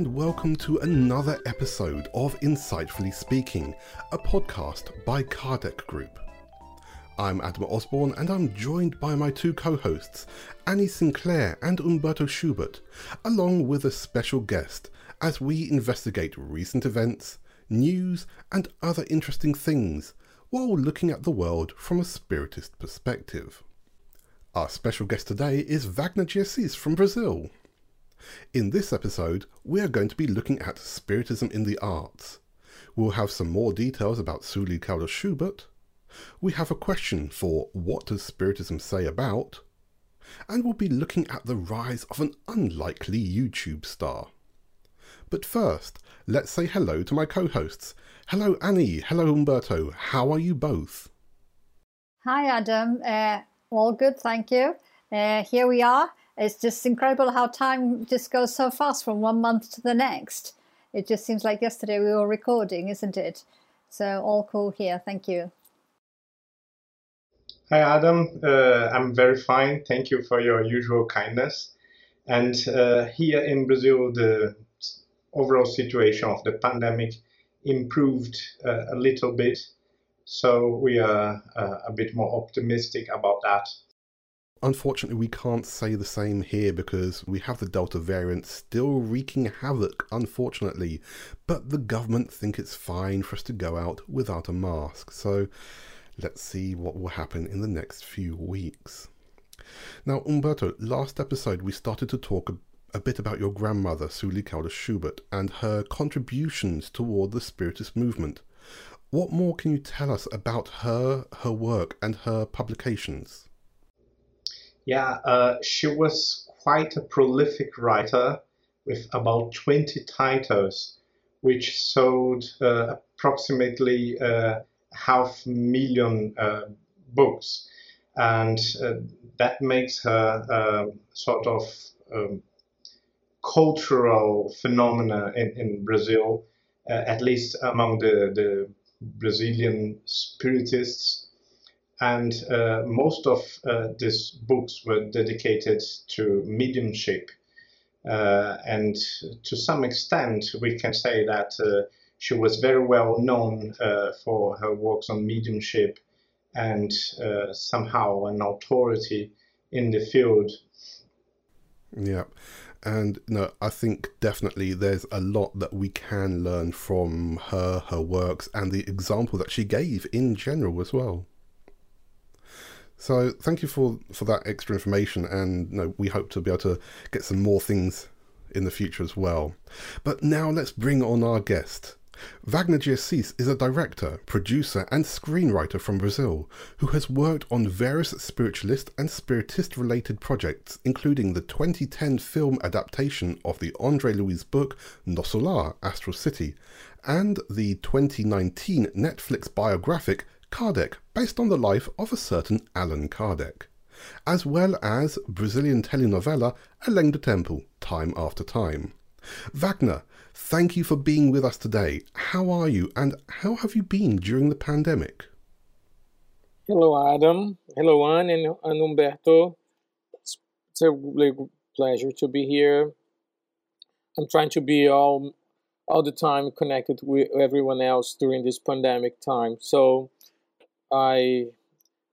and welcome to another episode of Insightfully Speaking, a podcast by Kardec Group. I'm Adam Osborne and I'm joined by my two co hosts, Annie Sinclair and Umberto Schubert, along with a special guest as we investigate recent events, news, and other interesting things while looking at the world from a spiritist perspective. Our special guest today is Wagner de Assis from Brazil. In this episode, we are going to be looking at Spiritism in the arts. We'll have some more details about Sueli Caldas Schubert, we have a question for What Does Spiritism Say About? And we'll be looking at the rise of an unlikely YouTube star. But first, let's say hello to my co hosts. Hello, Annie. Hello, Umberto. How are you both? Hi, Adam. Uh, all good, thank you. Uh, here we are. It's just incredible how time just goes so fast from one month to the next. It just seems like yesterday we were recording, isn't it? So, all cool here. Thank you. Hi, Adam. Uh, I'm very fine. Thank you for your usual kindness. And uh, here in Brazil, the overall situation of the pandemic improved uh, a little bit. So we are uh, a bit more optimistic about that. Unfortunately, we can't say the same here because we have the Delta variant still wreaking havoc, unfortunately. But the government think it's fine for us to go out without a mask. So Let's see what will happen in the next few weeks. Now, Umberto, last episode we started to talk a, bit about your grandmother, Sueli Caldas Schubert, and her contributions toward the Spiritist movement. What more can you tell us about her, her work, and her publications? Yeah, uh, she was quite a prolific writer with about 20 titles, which sold uh, approximately uh, half million uh, books, and uh, that makes her uh, sort of um, cultural phenomena in, in Brazil, at least among the, the Brazilian spiritists. And uh, most of uh, these books were dedicated to mediumship. Uh, and to some extent, we can say that she was very well known uh, for her works on mediumship and uh, somehow an authority in the field. Yeah. And no, I think definitely there's a lot that we can learn from her, her works, and the example that she gave in general as well. So thank you for, for that extra information, and no, we hope to be able to get some more things in the future as well. But now let's bring on our guest. Wagner de is a director, producer, and screenwriter from Brazil who has worked on various spiritualist and spiritist related projects, including the 2010 film adaptation of the Andre Luiz book Nosso Lar Astral City, and the 2019 Netflix biographic Kardec, based on the life of a certain Allan Kardec, as well as Brazilian telenovela Além do Time After Time. Wagner Thank you for being with us today. How are you and how have you been during the pandemic? Hello, Adam. Hello, Anne and, and Umberto. It's, it's a really pleasure to be here. I'm trying to be all all the time connected with everyone else during this pandemic time. So I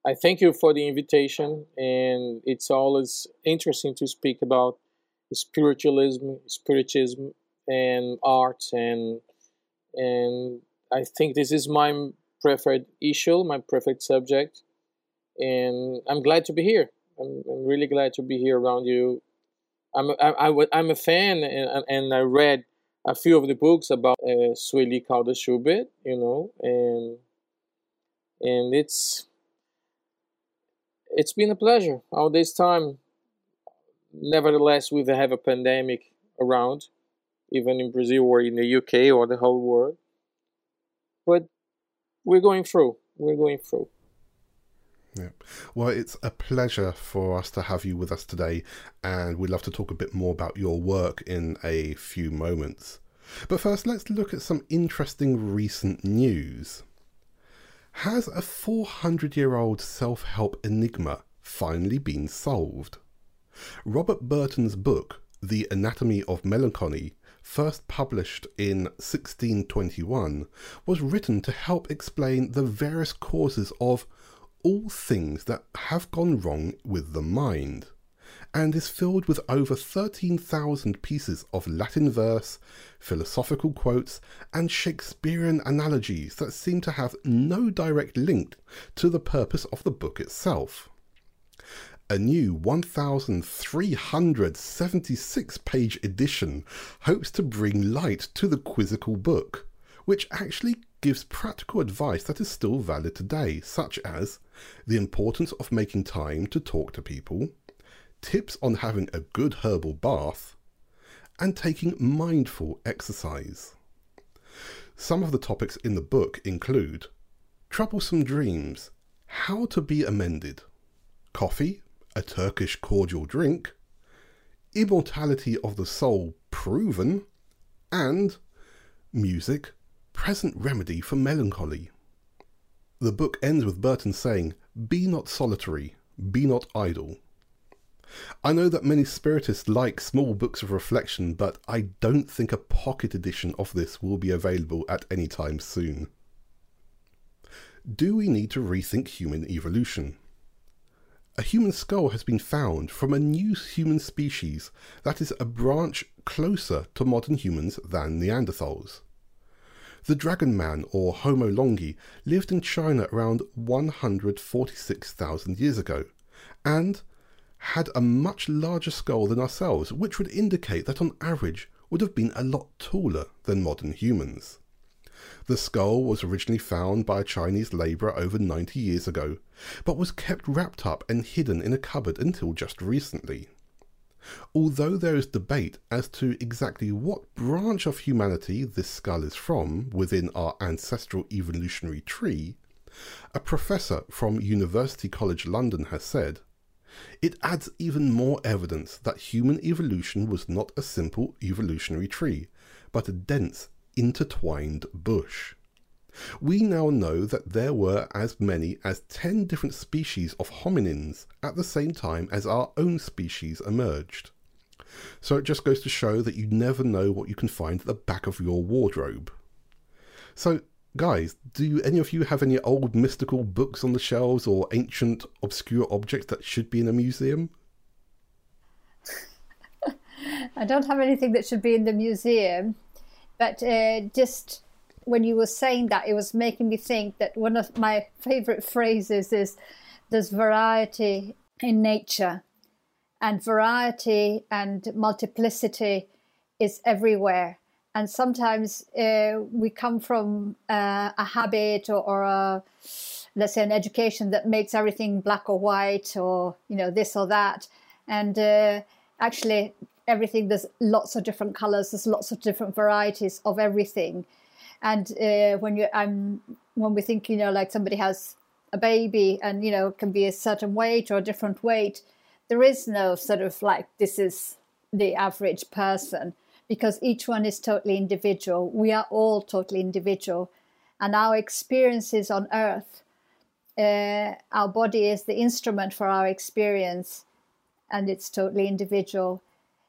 I thank you for the invitation and it's always interesting to speak about spiritualism, spiritism and art and and I think this is my preferred issue, my preferred subject, and I'm glad to be here. I'm, I'm really glad to be here around you. I'm I, I, I'm a fan, and, and I read a few of the books about uh, Sueli Caldas Schubert, you know, and and it's it's been a pleasure all this time. Nevertheless, we have a pandemic around, even in Brazil or in the UK or the whole world. But we're going through. We're going through. Yeah. Well, it's a pleasure for us to have you with us today, and we'd love to talk a bit more about your work in a few moments. But first, let's look at some interesting recent news. Has a 400 year old self help enigma finally been solved? Robert Burton's book, The Anatomy of Melancholy, first published in 1621, was written to help explain the various causes of all things that have gone wrong with the mind, and is filled with over 13,000 pieces of Latin verse, philosophical quotes, and Shakespearean analogies that seem to have no direct link to the purpose of the book itself. A new 1,376 page edition hopes to bring light to the quizzical book, which actually gives practical advice that is still valid today, such as the importance of making time to talk to people, tips on having a good herbal bath, and taking mindful exercise. Some of the topics in the book include troublesome dreams, how to be amended, coffee, a Turkish cordial drink, immortality of the soul proven, and music, present remedy for melancholy. The book ends with Burton saying, Be not solitary, be not idle. I know that many spiritists like small books of reflection, but I don't think a pocket edition of this will be available at any time soon. Do we need to rethink human evolution? a human skull has been found from a new human species that is a branch closer to modern humans than Neanderthals. The dragon man, or Homo longi, lived in China around 146,000 years ago, and had a much larger skull than ourselves, which would indicate that on average would have been a lot taller than modern humans. The skull was originally found by a Chinese labourer over 90 years ago, but was kept wrapped up and hidden in a cupboard until just recently. Although there is debate as to exactly what branch of humanity this skull is from within our ancestral evolutionary tree, a professor from University College London has said, it adds even more evidence that human evolution was not a simple evolutionary tree, but a dense intertwined bush. We now know that there were as many as 10 different species of hominins at the same time as our own species emerged. So it just goes to show that you never know what you can find at the back of your wardrobe. So, guys, do any of you have any old mystical books on the shelves or ancient obscure objects that should be in a museum? I don't have anything that should be in the museum. But uh, just when you were saying that, it was making me think that one of my favorite phrases is there's variety in nature, and variety and multiplicity is everywhere. And sometimes uh, we come from uh, a habit or, or a, let's say, an education that makes everything black or white or, you know, this or that. And uh, actually, everything there's lots of different colors there's lots of different varieties of everything and uh, when you i'm when we think you know like somebody has a baby and you know can be a certain weight or a different weight there is no sort of like this is the average person because each one is totally individual we are all totally individual and our experiences on earth uh, our body is the instrument for our experience and it's totally individual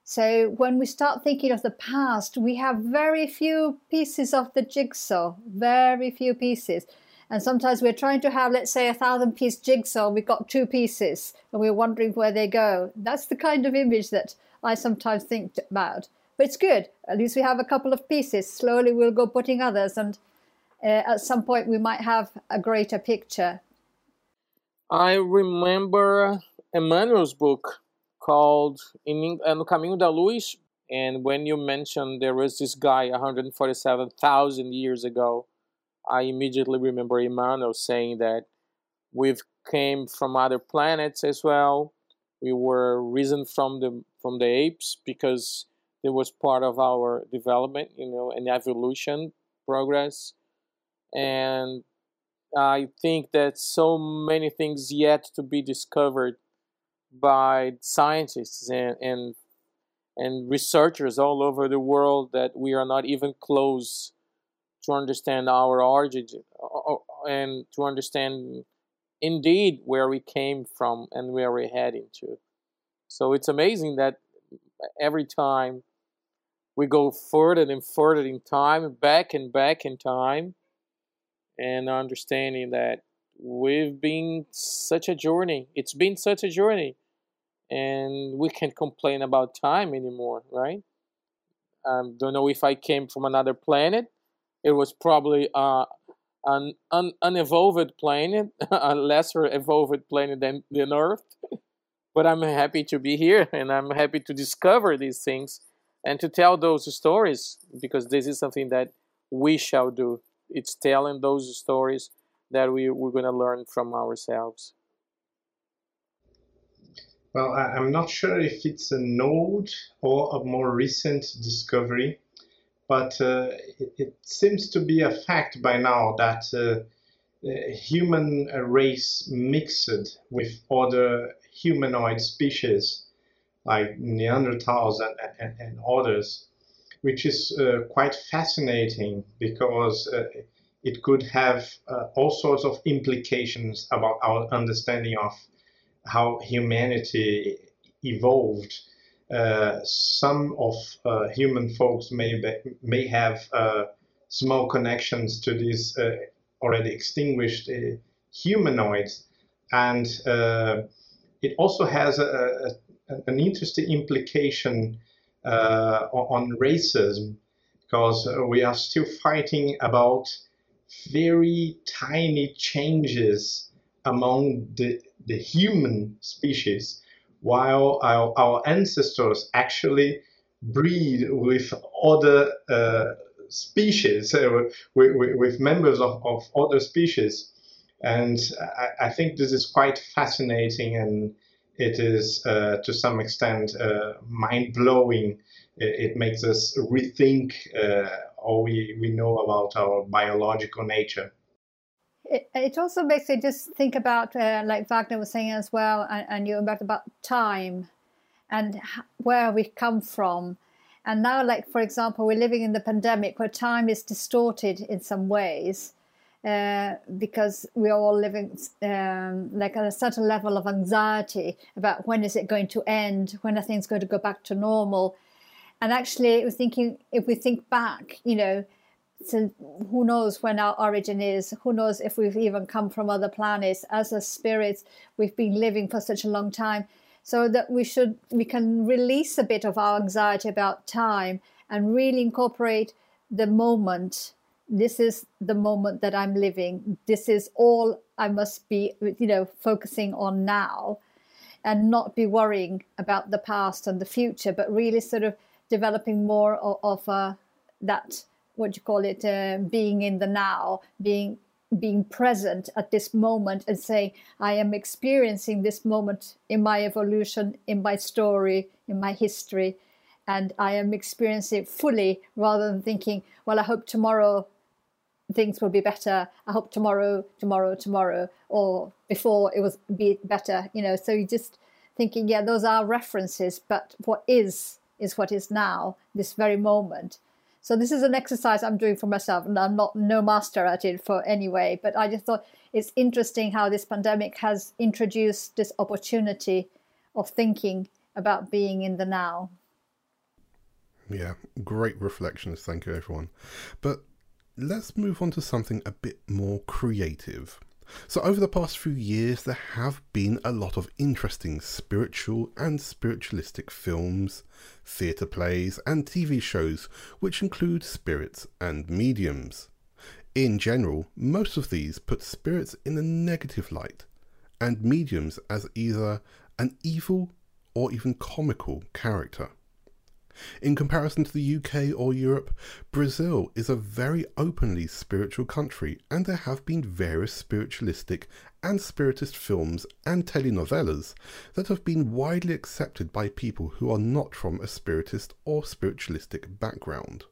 so when we start thinking of the past, we have very few pieces of the jigsaw, very few pieces. And sometimes we're trying to have, let's say, a thousand piece jigsaw, we've got two pieces, and we're wondering where they go. That's the kind of image that I sometimes think about. But it's good. At least we have a couple of pieces. Slowly we'll go putting others, and uh, at some point we might have a greater picture. I remember Emmanuel's book called in No Caminho da Luz. And when you mentioned there was this guy 147,000 years ago, I immediately remember Emmanuel saying that we've came from other planets as well. We were risen from the from the apes because it was part of our development, you know, and evolution progress. And I think that so many things yet to be discovered by scientists and, and and researchers all over the world that we are not even close to understand our origin uh, uh, and to understand indeed where we came from and where we're heading to. So it's amazing that every time we go further and further in time, back and back in time, and understanding that we've been such a journey. It's been such a journey, and we can't complain about time anymore, right? I don't know if I came from another planet. It was probably uh, an un- unevolved planet, a lesser evolved planet than, than Earth. but I'm happy to be here and I'm happy to discover these things and to tell those stories because this is something that we shall do. It's telling those stories that we, we're going to learn from ourselves. Well, I'm not sure if it's a node or a more recent discovery, but uh, it, it, seems to be a fact by now that uh, the human race mixed with other humanoid species like Neanderthals and, and, and others, which is uh, quite fascinating because uh, it could have uh, all sorts of implications about our understanding of how humanity evolved. Uh, some of uh, human folks may be, may have uh, small connections to these already extinguished humanoids, and it also has a, a, an interesting implication on racism because we are still fighting about very tiny changes among the the human species, while our, our ancestors actually breed with other uh, species, uh, with, with, with, members of, of other species. And I, I, think this is quite fascinating and it is uh, to some extent uh, mind blowing. It, makes us rethink uh, all we, we know about our biological nature. It, it also makes just think about, uh, like Wagner was saying as well, and, and you about about time and where we come from. And now, like for example, we're living in the pandemic where time is distorted in some ways uh, because we're all living um, like at a certain level of anxiety about when is it going to end, when are things going to go back to normal. And actually, we're thinking if we think back, you know, who knows when our origin is who knows if we've even come from other planets as a spirits we've been living for such a long time so that we should we can release a bit of our anxiety about time and really incorporate the moment this is the moment that i'm living. This is all i must be you know focusing on now and not be worrying about the past and the future but really sort of developing more of, of uh, that what you call it uh, being in the now being being present at this moment and saying i am experiencing this moment in my evolution in my story in my history and i am experiencing it fully rather than thinking well i hope tomorrow things will be better i hope tomorrow tomorrow tomorrow or before it was be better you know so you just thinking yeah those are references but what is is what is now this very moment so this is an exercise I'm doing for myself, and I'm not no master at it for anyway. But I just thought it's interesting how this pandemic has introduced this opportunity of thinking about being in the now. Yeah, great reflections. Thank you, everyone. But let's move on to something a bit more creative. So, over the past few years, there have been a lot of interesting spiritual and spiritualistic films, theatre plays, and TV shows which include spirits and mediums. In general, most of these put spirits in a negative light, and mediums as either an evil or even comical character. In comparison to the UK or Europe, Brazil is a very openly spiritual country, and there have been various spiritualistic and spiritist films and telenovelas that have been widely accepted by people who are not from a spiritist or spiritualistic background.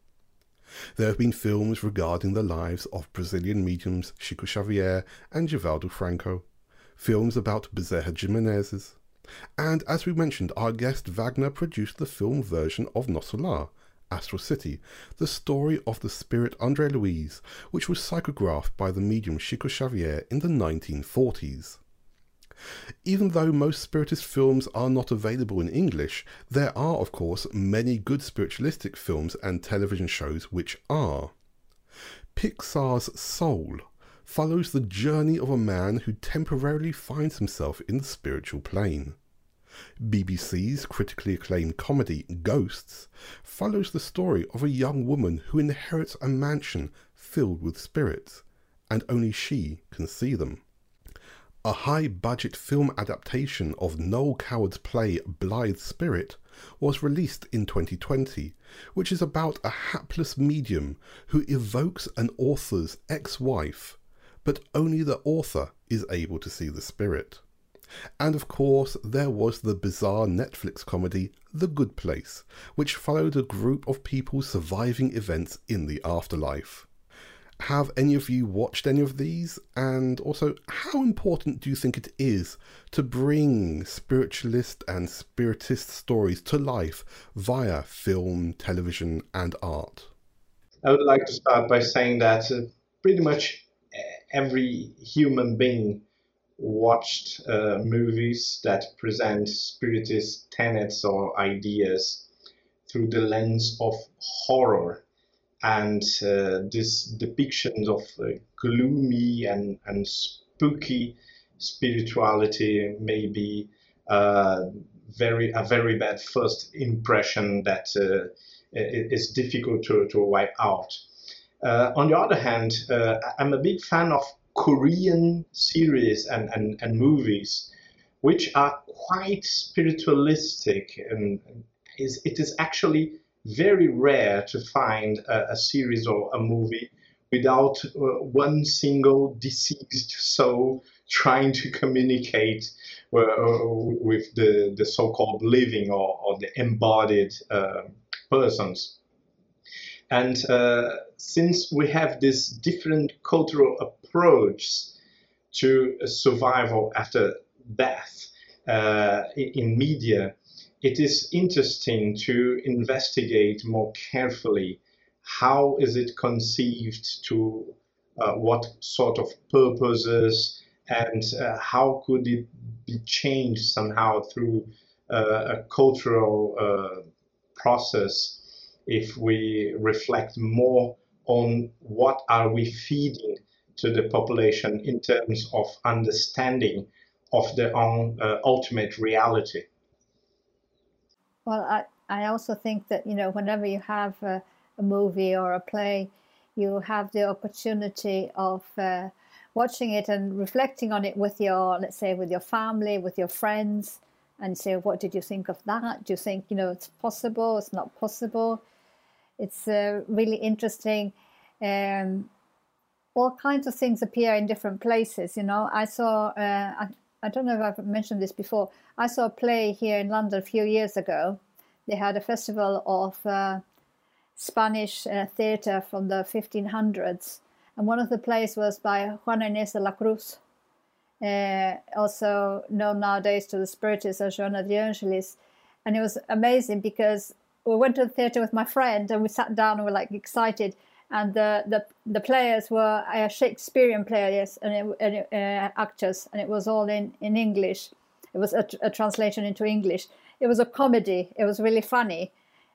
There have been films regarding the lives of Brazilian mediums Chico Xavier and Divaldo Franco, films about Bezerra de Menezes, and as we mentioned, our guest Wagner produced the film version of Nosso Lar, Astral City, the story of the spirit Andre Luiz, which was psychographed by the medium Chico Xavier in the 1940s. Even though most spiritist films are not available in English, there are, of course, many good spiritualistic films and television shows which are. Pixar's Soul follows the journey of a man who temporarily finds himself in the spiritual plane. BBC's critically acclaimed comedy Ghosts follows the story of a young woman who inherits a mansion filled with spirits, and only she can see them. A high budget film adaptation of Noel Coward's play Blithe Spirit was released in 2020, which is about a hapless medium who evokes an author's ex wife, but only the author is able to see the spirit. And of course, there was the bizarre Netflix comedy The Good Place, which followed a group of people surviving events in the afterlife. Have any of you watched any of these? And also, how important do you think it is to bring spiritualist and spiritist stories to life via film, television, and art? I would like to start by saying that uh, pretty much every human being watched uh, movies that present spiritist tenets or ideas through the lens of horror. And uh, this depiction of uh, gloomy and, and spooky spirituality may be uh, very a very bad first impression that uh, is difficult to, to wipe out. Uh, on the other hand, I'm a big fan of Korean series and, and, and movies, which are quite spiritualistic. And is, it is actually very rare to find a, a series or a movie without uh, one single deceased soul trying to communicate uh, with the, the so-called living or, or the embodied uh, persons. And uh, since we have this different cultural approach to survival after death uh, in media, it is interesting to investigate more carefully how is it conceived to uh, what sort of purposes and uh, how could it be changed somehow through uh, a cultural uh, process if we reflect more on what are we feeding to the population in terms of understanding of their own uh, ultimate reality. Well, I, I also think that, you know, whenever you have a, a movie or a play, you have the opportunity of uh, watching it and reflecting on it with your, let's say, with your family, with your friends, and say, what did you think of that? Do you think, you know, it's possible, it's not possible? It's uh, really interesting. Um, all kinds of things appear in different places. You know, I saw. Uh, I, I don't know if I've mentioned this before. I saw a play here in London a few years ago. They had a festival of uh, Spanish uh, theatre from the 1500s, and one of the plays was by Juana Inés de la Cruz, uh, also known nowadays to the Spiritists as Joana de Angelis. And it was amazing because we went to the theatre with my friend and we sat down and were like excited. And the the, the players were uh, Shakespearean players and, it, and uh, actors, and it was all in, in English. It was a, a, translation into English. It was a comedy. It was really funny,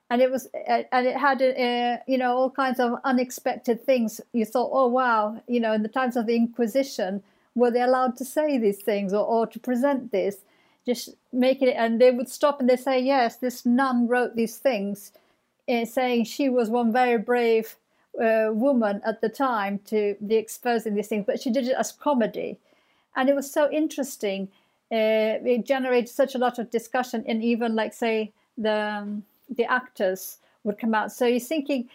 and it was uh, and it had uh, you know all kinds of unexpected things. You thought, oh wow, you know, in the times of the Inquisition, were they allowed to say these things or, or to present this? Just making it, and they would stop and they say, yes, this nun wrote these things, uh, saying she was one very brave uh, woman at the time to be exposing these things, but she did it as comedy, and it was so interesting. Uh, it generated such a lot of discussion, and even like say the um, the actors would come out. So you're thinking,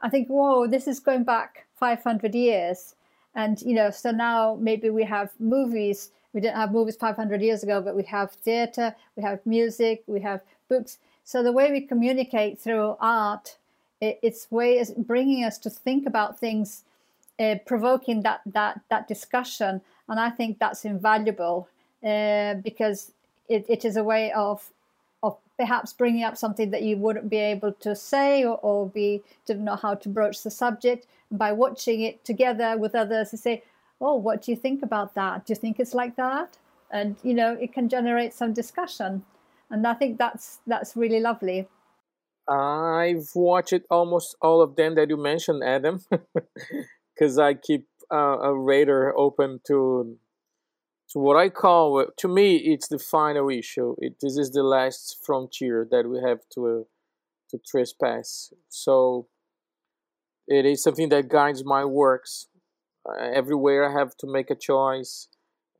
I think, whoa, this is going back 500 years, and you know, so now maybe we have movies we didn't have movies 500 years ago, but we have theater, we have music, we have books. So the way we communicate through art, it, its way is bringing us to think about things, uh, provoking that that that discussion, and I think that's invaluable uh, because it, it is a way of of perhaps bringing up something that you wouldn't be able to say or, or be didn't know how to broach the subject. And by watching it together with others, to say, oh, what do you think about that? Do you think it's like that? and you know it can generate some discussion. And i think that's that's really lovely. I've watched almost all of them that you mentioned adam because i keep uh, a radar open to to what i call to me it's the final issue. It, this is the last frontier that we have to uh, to trespass. So it is something that guides my works everywhere i have to make a choice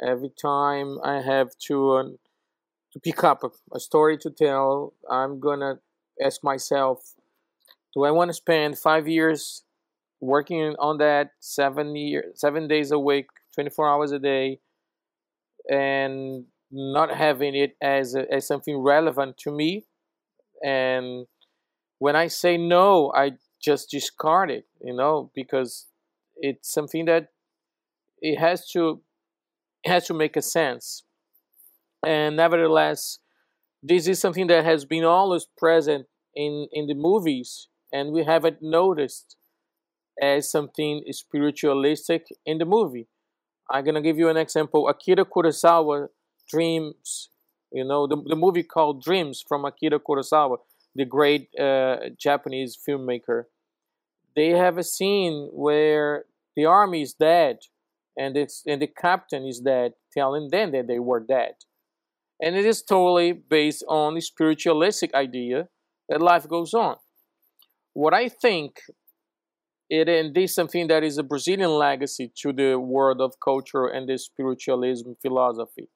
every time I have to um, to pick up a, a, story to tell, I'm gonna ask myself, do I want to spend five years working on that seven year, seven days a week, 24 hours a day, and not having it as a, as something relevant to me? And when I say no, I just discard it, you know, because it's something that it has to has to make a sense. And nevertheless, this is something that has been always present in, in the movies, and we haven't noticed as something spiritualistic in the movie. I'm gonna give you an example. Akira Kurosawa Dreams, you know, the, the movie called Dreams from Akira Kurosawa, the great uh, Japanese filmmaker. They have a scene where the army is dead and it's and the captain is dead, telling them that they were dead. And it is totally based on the spiritualistic idea that life goes on. What I think it and this is something that is a Brazilian legacy to the world of culture and the spiritualism philosophy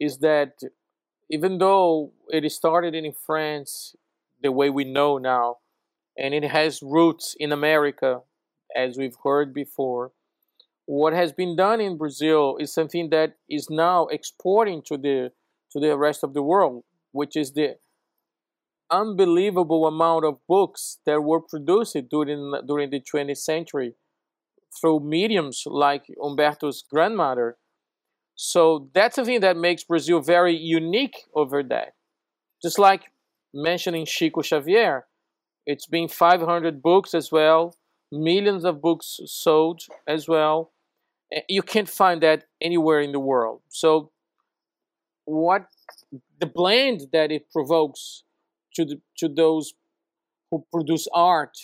is that even though it started in France the way we know now, and it has roots in America, as we've heard before, what has been done in Brazil is something that is now exporting to the to the rest of the world, which is the unbelievable amount of books that were produced during during the 20th century through mediums like Umberto's grandmother. So that's something that makes Brazil very unique over that. Just like mentioning Chico Xavier, it's been 500 books as well, millions of books sold as well you can't find that anywhere in the world. So, what the blend that it provokes to the to those who produce art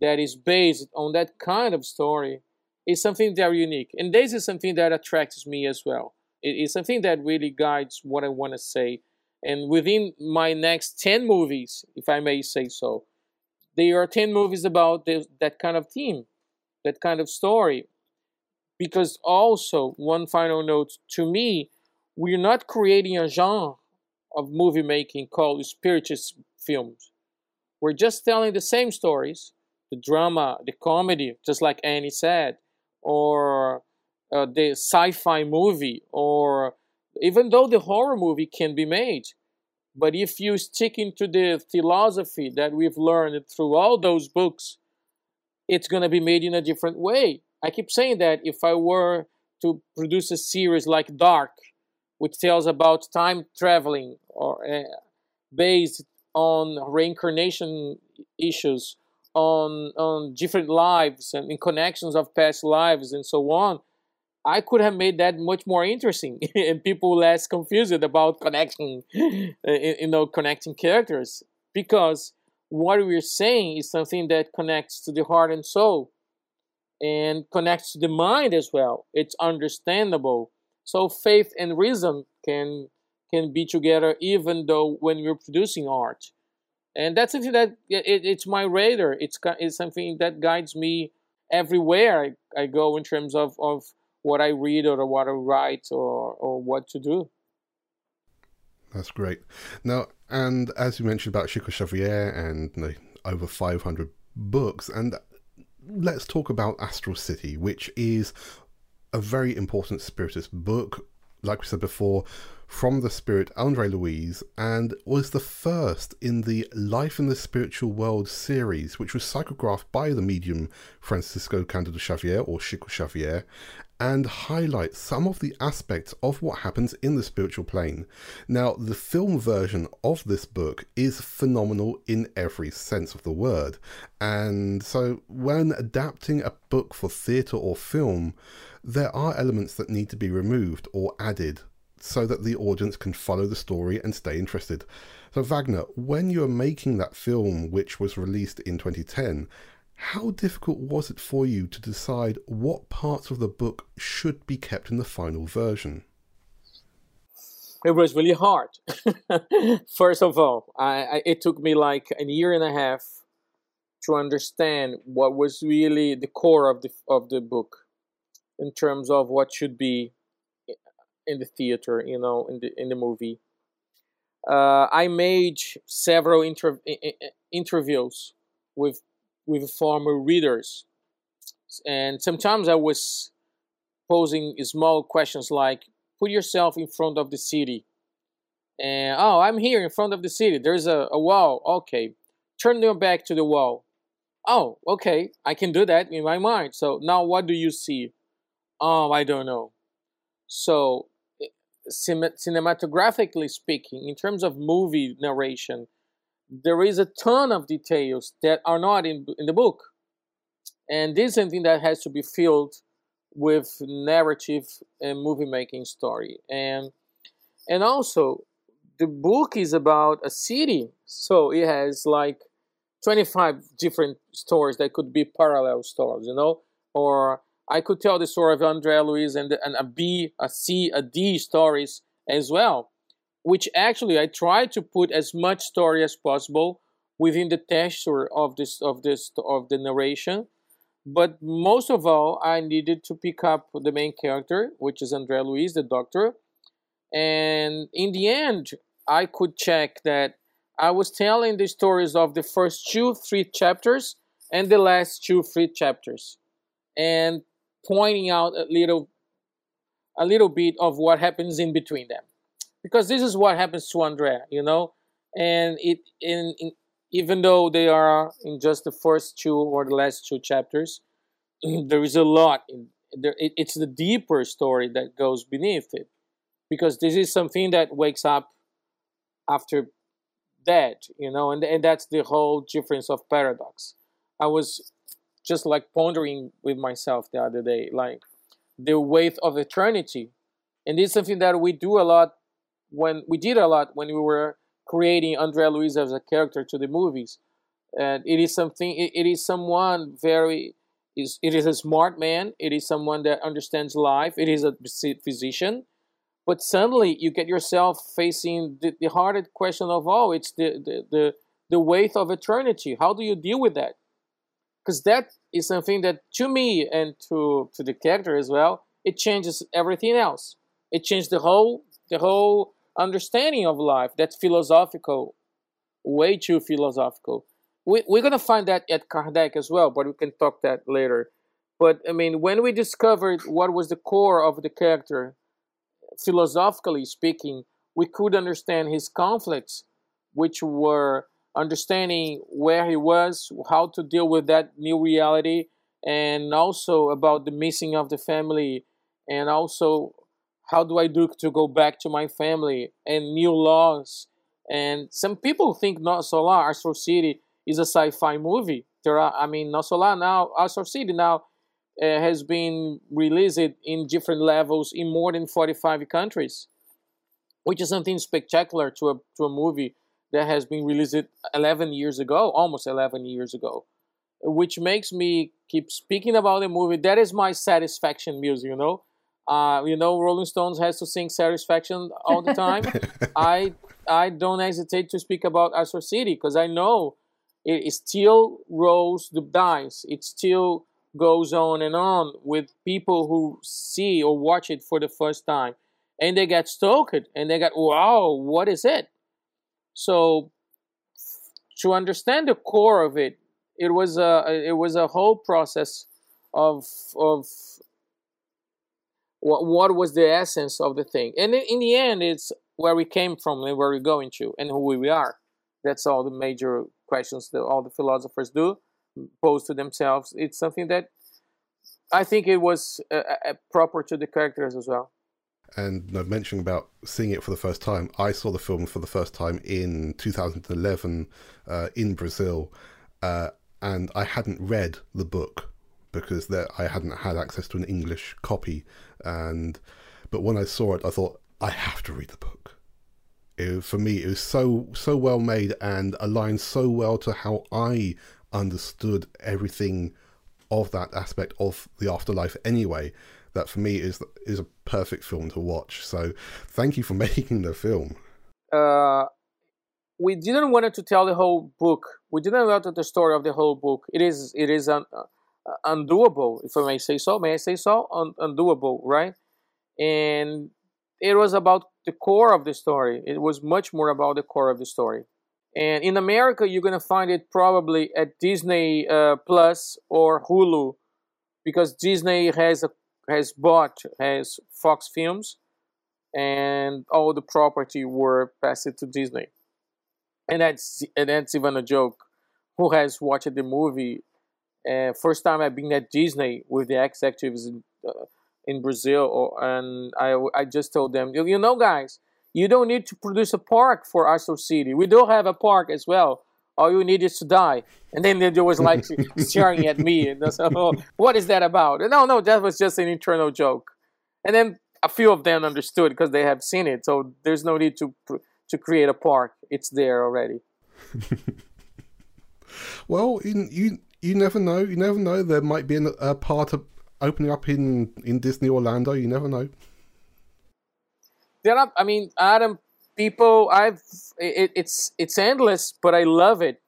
that is based on that kind of story is something very unique, and this is something that attracts me as well. It is something that really guides what I want to say. And within my next ten movies, if I may say so, there are ten movies about this, that kind of theme, that kind of story. Because also one final note to me we're not creating a genre of movie making called spiritist films. We're just telling the same stories the drama the comedy just like annie said or uh, the sci-fi movie or even though the horror movie can be made but if you stick into the philosophy that we've learned through all those books it's going to be made in a different way. I keep saying that if I were to produce a series like Dark, which tells about time traveling or uh, based on reincarnation issues, on on different lives and in connections of past lives and so on, I could have made that much more interesting and people less confused about connection, uh, you know, connecting characters because what we're saying is something that connects to the heart and soul and connects to the mind as well. It's understandable. So faith and reason can can be together even though when you're producing art. And that's something that it, it's my radar. It's it's something that guides me everywhere I, I go in terms of, of what I read or what I write or, or what to do. That's great. Now, and as you mentioned about Chico Xavier and over 500 books, and let's talk about Astral City, which is a very important spiritist book. Like we said before, from the spirit Andre Luiz and was the first in the Life in the Spiritual World series, which was psychographed by the medium Francisco Candido Xavier or Chico Xavier and highlight some of the aspects of what happens in the spiritual plane. Now, the film version of this book is phenomenal in every sense of the word, and so when adapting a book for theatre or film, there are elements that need to be removed or added so that the audience can follow the story and stay interested. So, Wagner, when you were making that film, which was released in 2010, how difficult was it for you to decide what parts of the book should be kept in the final version? It was really hard. First of all, I, I, it took me like a year and a half to understand what was really the core of the of the book, in terms of what should be in the theater, you know, in the in the movie. Uh, I made several inter- interviews with with former readers. And sometimes I was posing small questions like put yourself in front of the city. And oh, I'm here in front of the city. There's a, a wall. Okay. Turn your back to the wall. Oh, okay. I can do that in my mind. So now what do you see? Oh, I don't know. So, eh, cinematographically speaking, in terms of movie narration, there is a ton of details that are not in, in the book. And this is something that has to be filled with narrative and movie making story. And and also the book is about a city. So it has like 25 different stories that could be parallel stories, you know? Or I could tell the story of Andre Luiz and, and a B, a C, a D stories as well which actually I try to put as much story as possible within the texture of this of this of the narration. But most of all, I needed to pick up the main character, which is Andre Luiz, the doctor. And in the end, I could check that I was telling the stories of the first two, three chapters and the last two, three chapters, and pointing out a little, a little bit of what happens in between them because this is what happens to Andre, you know, and it in, in even though they are in just the first two or the last two chapters, there is a lot. In, there, it, it's the deeper story that goes beneath it, because this is something that wakes up after that, you know, and and that's the whole difference of paradox. I was just like pondering with myself the other day, like the weight of eternity, and this is something that we do a lot when we did a lot when we were creating Andre Luiz as a character to the movies. And it is something. It, it is someone very. Is it is a smart man. It is someone that understands life. It is a physician, but suddenly you get yourself facing the, the hardest question of all. It's the the the, the weight of eternity. How do you deal with that? Because that is something that to me and to to the character as well. It changes everything else. It changed the whole the whole understanding of life that's philosophical, way too philosophical. We, we're going to find that at Kardec as well, but we can talk that later. But I mean, when we discovered what was the core of the character, philosophically speaking, we could understand his conflicts, which were understanding where he was, how to deal with that new reality, and also about the missing of the family, and also how do I do to go back to my family and new laws. And some people think Nosso Lar, Astral City, is a sci-fi movie. There are, I mean, Nosso Lar now, Astral City now uh, has been released in different levels in more than 45 countries, which is something spectacular to a, to a movie that has been released 11 years ago, almost 11 years ago, which makes me keep speaking about the movie. That is my satisfaction music, you know uh, you know, Rolling Stones has to sing "Satisfaction" all the time. I I don't hesitate to speak about Astral City because I know it, it still rolls the dice. It still goes on and on with people who see or watch it for the first time, and they get stoked and they get, "Wow, what is it?" So to understand the core of it, it was a it was a whole process of of what, what was the essence of the thing. And in, the end it's where we came from and where we're going to and who we are. That's all the major questions that all the philosophers do pose to themselves. It's something that i think it was uh, uh, proper to the characters as well. And uh, mentioning about seeing it for the first time, I saw the film for the first time in 2011 uh, in Brazil, uh, and I hadn't read the book because there, I hadn't had access to an English copy. And but when I saw it, I thought I have to read the book. It, for me, it was so so well made and aligned so well to how I understood everything of that aspect of the afterlife. Anyway, that for me is is a perfect film to watch. So thank you for making the film. Uh, we didn't want to tell the whole book. We didn't want to the story of the whole book. It is it is uh, undoable, if I may say so. May I say so? Un, undoable, right? And it was about the core of the story. It was much more about the core of the story. And in America, you're gonna find it probably at Disney uh, Plus or Hulu, because Disney has a has bought has Fox Films, and all the property were passed to Disney. And that's and that's even a joke. Who has watched the movie? Uh, first time I've been at Disney with the executives in, uh, in Brazil, or, and I I just told them, you know, guys, you don't need to produce a park for Astral City. We do have a park as well all you need is to die. And then they was like staring at me. And said, oh, what is that about? And no, no, that was just an internal joke. And then a few of them understood because they have seen it. So there's no need to to create a park. It's there already. well, you, you you never know. You never know. There might be a part of opening up in in Disney Orlando. You never know. Are. I mean, Adam people i've it, it's it's endless but i love it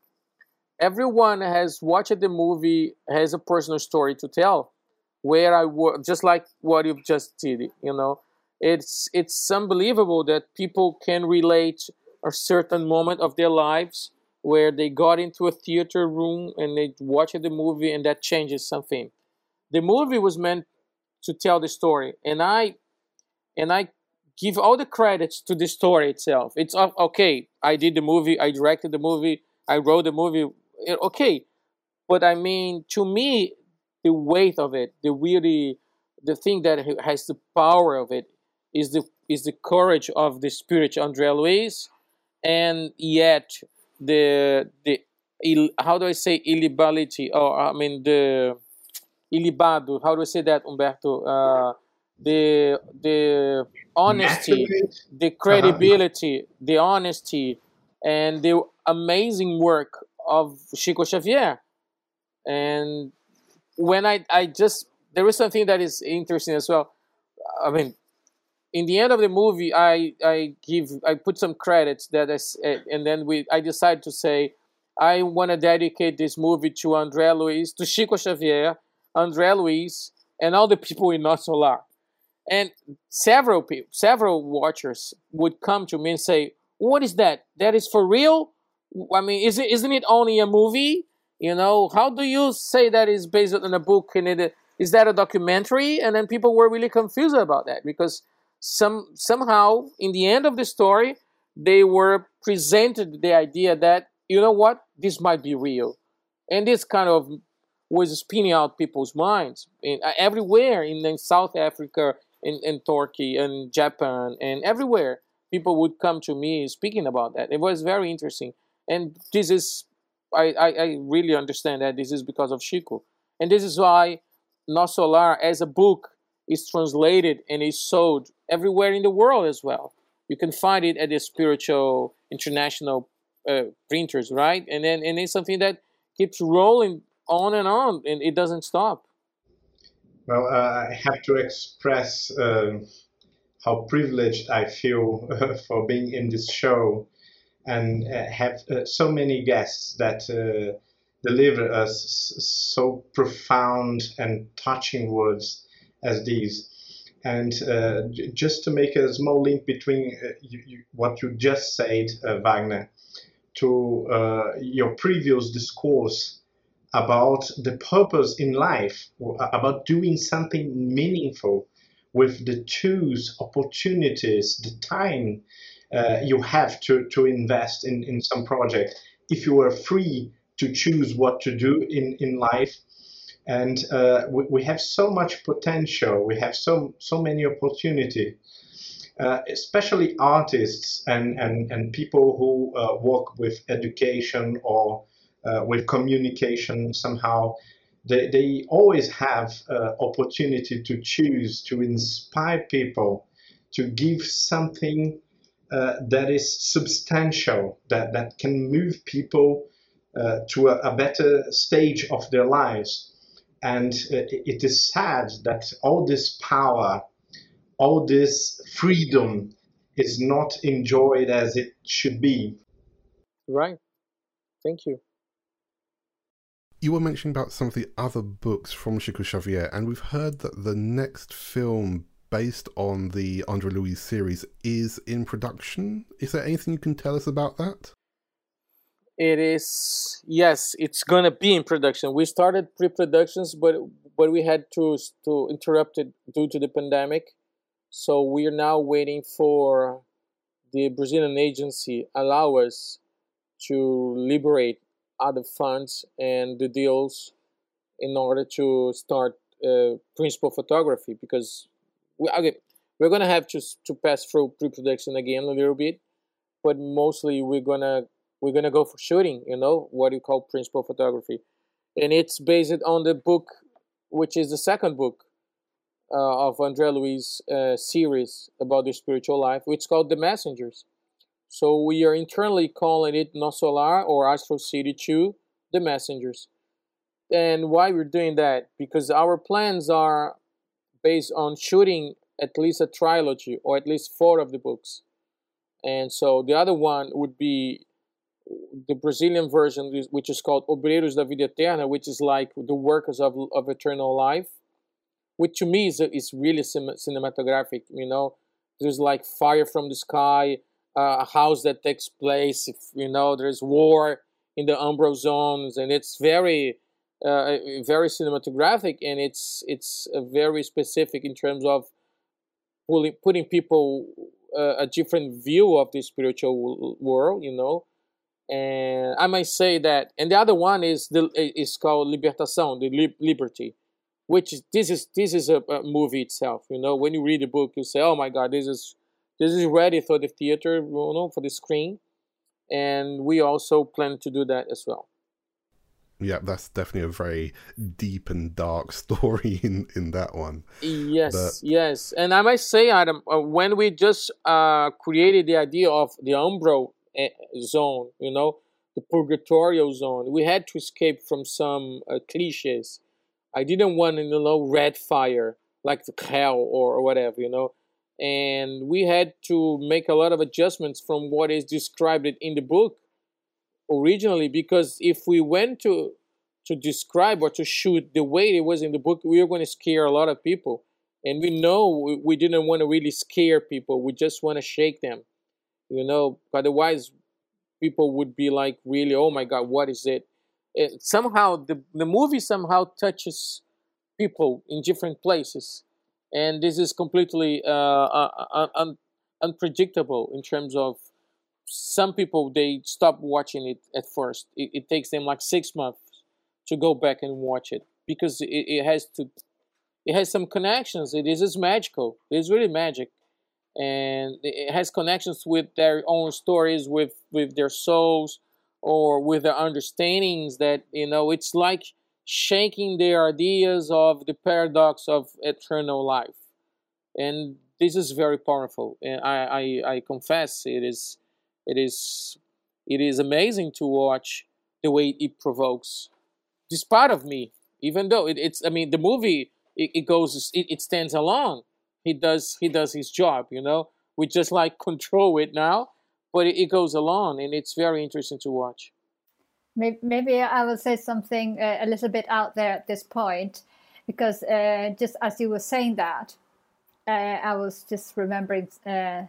everyone has watched the movie has a personal story to tell where i was just like what you've just did you know it's it's unbelievable that people can relate a certain moment of their lives where they got into a theater room and they watched the movie and that changes something the movie was meant to tell the story and i and i give all the credits to the story itself. It's uh, okay. I did the movie. I directed the movie. I wrote the movie. Okay, but I mean, to me, the weight of it, the really, the thing that has the power of it, is the is the courage of the spirit Andre Luiz, and yet the the how do I say illibality? Or I mean the ilibado. How do I say that, Umberto? Uh, the the honesty, the credibility, uh-huh. the honesty, and the amazing work of Chico Xavier. And when I I just there is something that is interesting as well. I mean, in the end of the movie, I I give I put some credits that is, eh, and then we I decided to say I want to dedicate this movie to André Luiz, to Chico Xavier, André Luiz, and all the people in Nosso Lar and several people, several watchers would come to me and say, "What is that? That is for real? I mean, is it isn't it only a movie? You know, how do you say that is based on a book and it is that a documentary?" And then people were really confused about that because some somehow in the end of the story they were presented the idea that you know what this might be real, and this kind of was spinning out people's minds in, uh, everywhere in, in South Africa, in, in Turkey and Japan and everywhere. People would come to me speaking about that. It was very interesting. And this is, I, I, I really understand that this is because of Chico. And this is why Nosso Lar as a book is translated and is sold everywhere in the world as well. You can find it at the spiritual international uh, printers, right? And then and it's something that keeps rolling on and on, and it doesn't stop. Well, uh, I have to express uh, how privileged I feel for being in this show and uh, have uh, so many guests that uh, deliver us so profound and touching words as these. And uh, just to make a small link between you, you, what you just said, Wagner, to your previous discourse about the purpose in life, about doing something meaningful with the tools, opportunities, the time uh, you have to, to invest in, in some project. If you are free to choose what to do in, in life, and uh, we, we, have so much potential, we have so, so many opportunity. Uh, especially artists and, and, and people who uh, work with education or uh, with communication somehow they, they always have uh, opportunity to choose to inspire people to give something uh, that is substantial that, that can move people to a, a, better stage of their lives and uh, it is sad that all this power all this freedom is not enjoyed as it should be right thank you you were mentioning about some of the other books from Chico Xavier, and we've heard that the next film based on the Andre Luiz series is in production. Is there anything you can tell us about that? It is yes, it's gonna be in production. We started pre-productions, but but we had to to interrupt it due to the pandemic. So we are now waiting for the Brazilian agency allow us to liberate other funds and the deals in order to start uh, principal photography because we, okay, we're gonna have to to pass through pre-production again a little bit, but mostly we're gonna we're gonna go for shooting. You know what you call principal photography, and it's based on the book, which is the second book uh, of Andre Luiz uh, series about the spiritual life, which is called The Messengers. So we are internally calling it Nosso Lar or Astral City 2, the messengers. And why we're doing that? Because our plans are based on shooting at least a trilogy or at least four of the books. And so the other one would be the Brazilian version, which is called Obreiros da Vida Eterna, which is like the workers of, of eternal life, which to me is, is really cinematographic. You know, there's like fire from the sky, a house that takes place if you know there's war in the umbral zones and it's very uh, very cinematographic and it's it's very specific in terms of pulling, putting people uh, a different view of the spiritual world you know and i might say that and the other one is the is called libertação the liberty which is this is this is a, a movie itself you know when you read the book you say oh my god this is this is ready for the theater, you know, for the screen, and we also plan to do that as well. Yeah, that's definitely a very deep and dark story in in that one. Yes, but... yes, and I might say, Adam, uh, when we just uh, created the idea of the umbral eh, zone, you know, the purgatorial zone, we had to escape from some uh, cliches. I didn't want, you know, red fire like the hell or, or whatever, you know. And we had to make a lot of adjustments from what is described in the book originally because if we went to to describe or to shoot the way it was in the book we were going to scare a lot of people. And we know we didn't want to really scare people. We just want to shake them you know otherwise people would be like really? Oh my god what is it, it somehow the, the movie somehow touches people in different places. And this is completely uh, uh un- unpredictable in terms of some people they stop watching it at first. It, it, takes them like six months to go back and watch it because it, it has to it has some connections. It is magical. It is really magic and it has connections with their own stories with with their souls or with their understandings that you know it's like shaking their ideas of the paradox of eternal life. And this is very powerful. And I, I, I confess it is it is it is amazing to watch the way it provokes this part of me. Even though it, it's I mean the movie it, it goes it, it stands alone. He does he does his job, you know. We just like control it now, but it, it goes along and it's very interesting to watch. Maybe I will say something uh, a little bit out there at this point, because uh, just as you were saying that, uh, I was just remembering uh,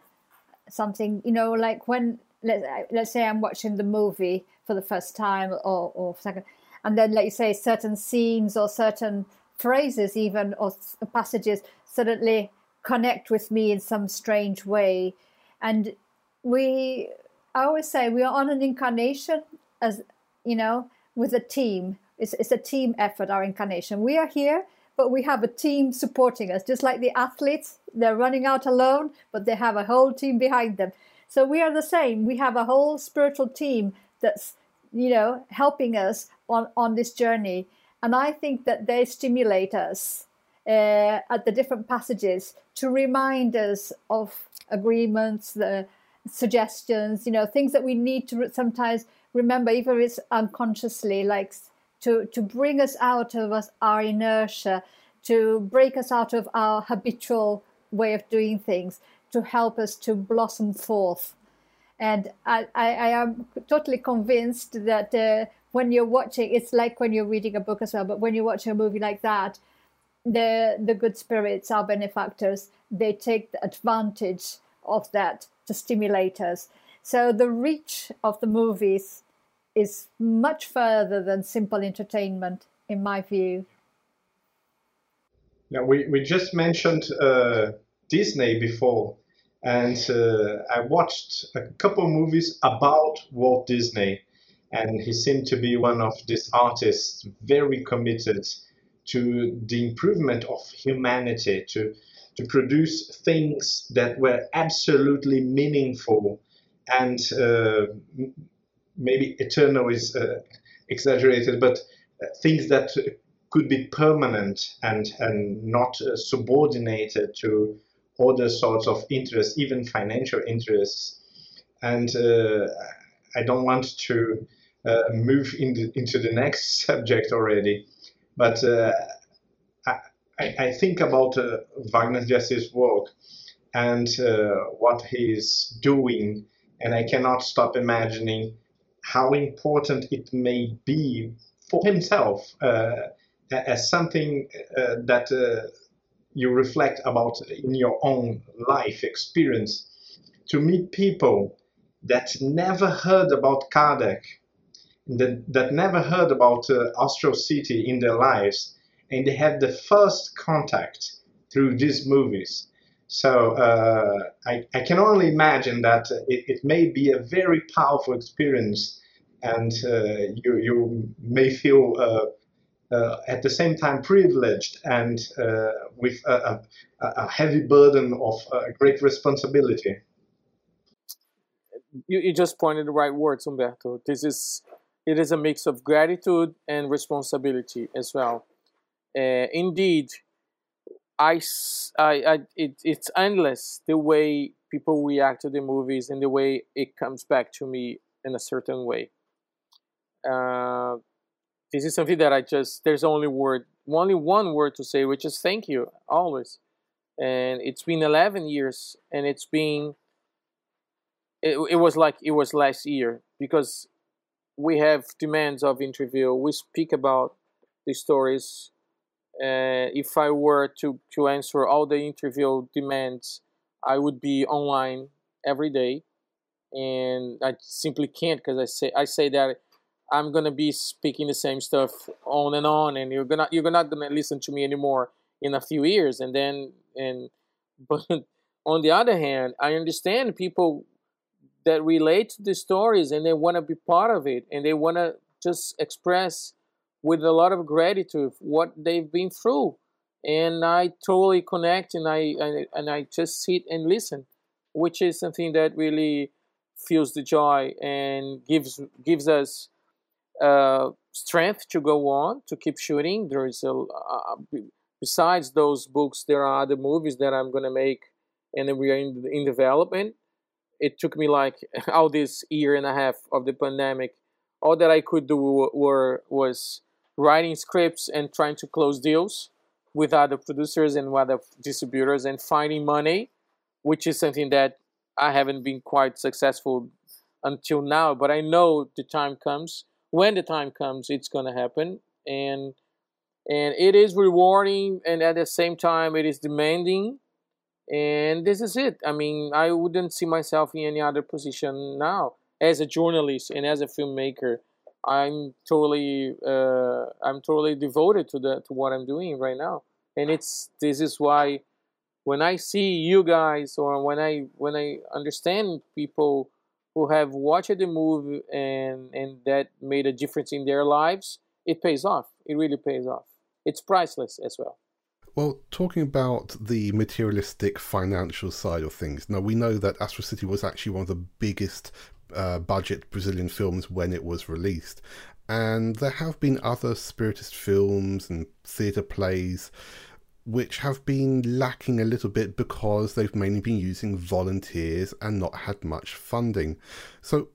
something. You know, like when let's let's say I'm watching the movie for the first time or or second, and then let you say certain scenes or certain phrases even or passages suddenly connect with me in some strange way. And we, I always say, we are on an incarnation as, you know, with a team. It's, it's a team effort, our incarnation. We are here, but we have a team supporting us, just like the athletes. They're running out alone, but they have a whole team behind them. So we are the same. We have a whole spiritual team that's, you know, helping us on, on this journey. And I think that they stimulate us uh, at the different passages to remind us of agreements, the suggestions, you know, things that we need to sometimes remember, even if it's unconsciously, like to, to bring us out of us, our inertia, to break us out of our habitual way of doing things, to help us to blossom forth. And I, I, I am totally convinced that uh, when you're watching, it's like when you're reading a book as well, but when you're watching a movie like that, the the good spirits, our benefactors, they take advantage of that to stimulate us. So the reach of the movies is much further than simple entertainment, in my view. Now we, we just mentioned uh, Disney before, and uh, I watched a couple movies about Walt Disney, and he seemed to be one of these artists very committed to the improvement of humanity, to, to produce things that were absolutely meaningful and uh, maybe eternal is uh, exaggerated, but uh, things that could be permanent and, and not uh, subordinated to other sorts of interests, even financial interests. And uh, I don't want to uh, move in the, into the next subject already, but uh, I, I, think about uh, Wagner de Assis's work and uh, what he's doing, and I cannot stop imagining how important it may be for himself as something that you reflect about in your own life experience. To meet people that never heard about Kardec that, that never heard about uh, Astral City in their lives, and they had the first contact through these movies. So uh, I, I, can only imagine that it, it, may be a very powerful experience, and uh, you, you may feel uh, uh at the same time privileged and uh, with a, a, a, heavy burden of great responsibility. You, you just pointed the right words, Umberto. This is it is a mix of gratitude and responsibility as well. Uh, indeed, I, I, I it, it's endless the way people react to the movies and the way it comes back to me in a certain way. Uh, this is something that I just there's only word only one word to say, which is thank you always. And it's been 11 years, and it's been it, it was like it was last year because we have demands of interview. We speak about the stories. Uh, if I were to, to answer all the interview demands, I would be online every day, and I simply can't because I say I say that I'm gonna be speaking the same stuff on and on, and you're gonna you're not gonna listen to me anymore in a few years, and then and but on the other hand, I understand people that relate to the stories and they want to be part of it and they want to just express with a lot of gratitude what they've been through. And i totally connect and I, I and i just sit and listen which is something that really feels the joy and gives gives us uh, strength to go on to keep shooting. There is a uh, besides those books there are other movies that i'm going to make and we are in, in development it took me like all this year and a half of the pandemic all that i could do were was writing scripts and trying to close deals with other producers and other distributors and finding money which is something that i haven't been quite successful until now but i know the time comes when the time comes it's going to happen and and it is rewarding and at the same time it is demanding and this is it i mean i wouldn't see myself in any other position now as a journalist and as a filmmaker i'm totally uh, i'm totally devoted to the to what i'm doing right now and it's this is why when I see you guys or when I when I understand people who have watched the movie and and that made a difference in their lives, it pays off. It really pays off. It's priceless as well. Well, talking about the materialistic financial side of things, now we know that Astral City was actually one of the biggest uh, budget Brazilian films when it was released. And there have been other spiritist films and theatre plays which have been lacking a little bit because they've mainly been using volunteers and not had much funding. So,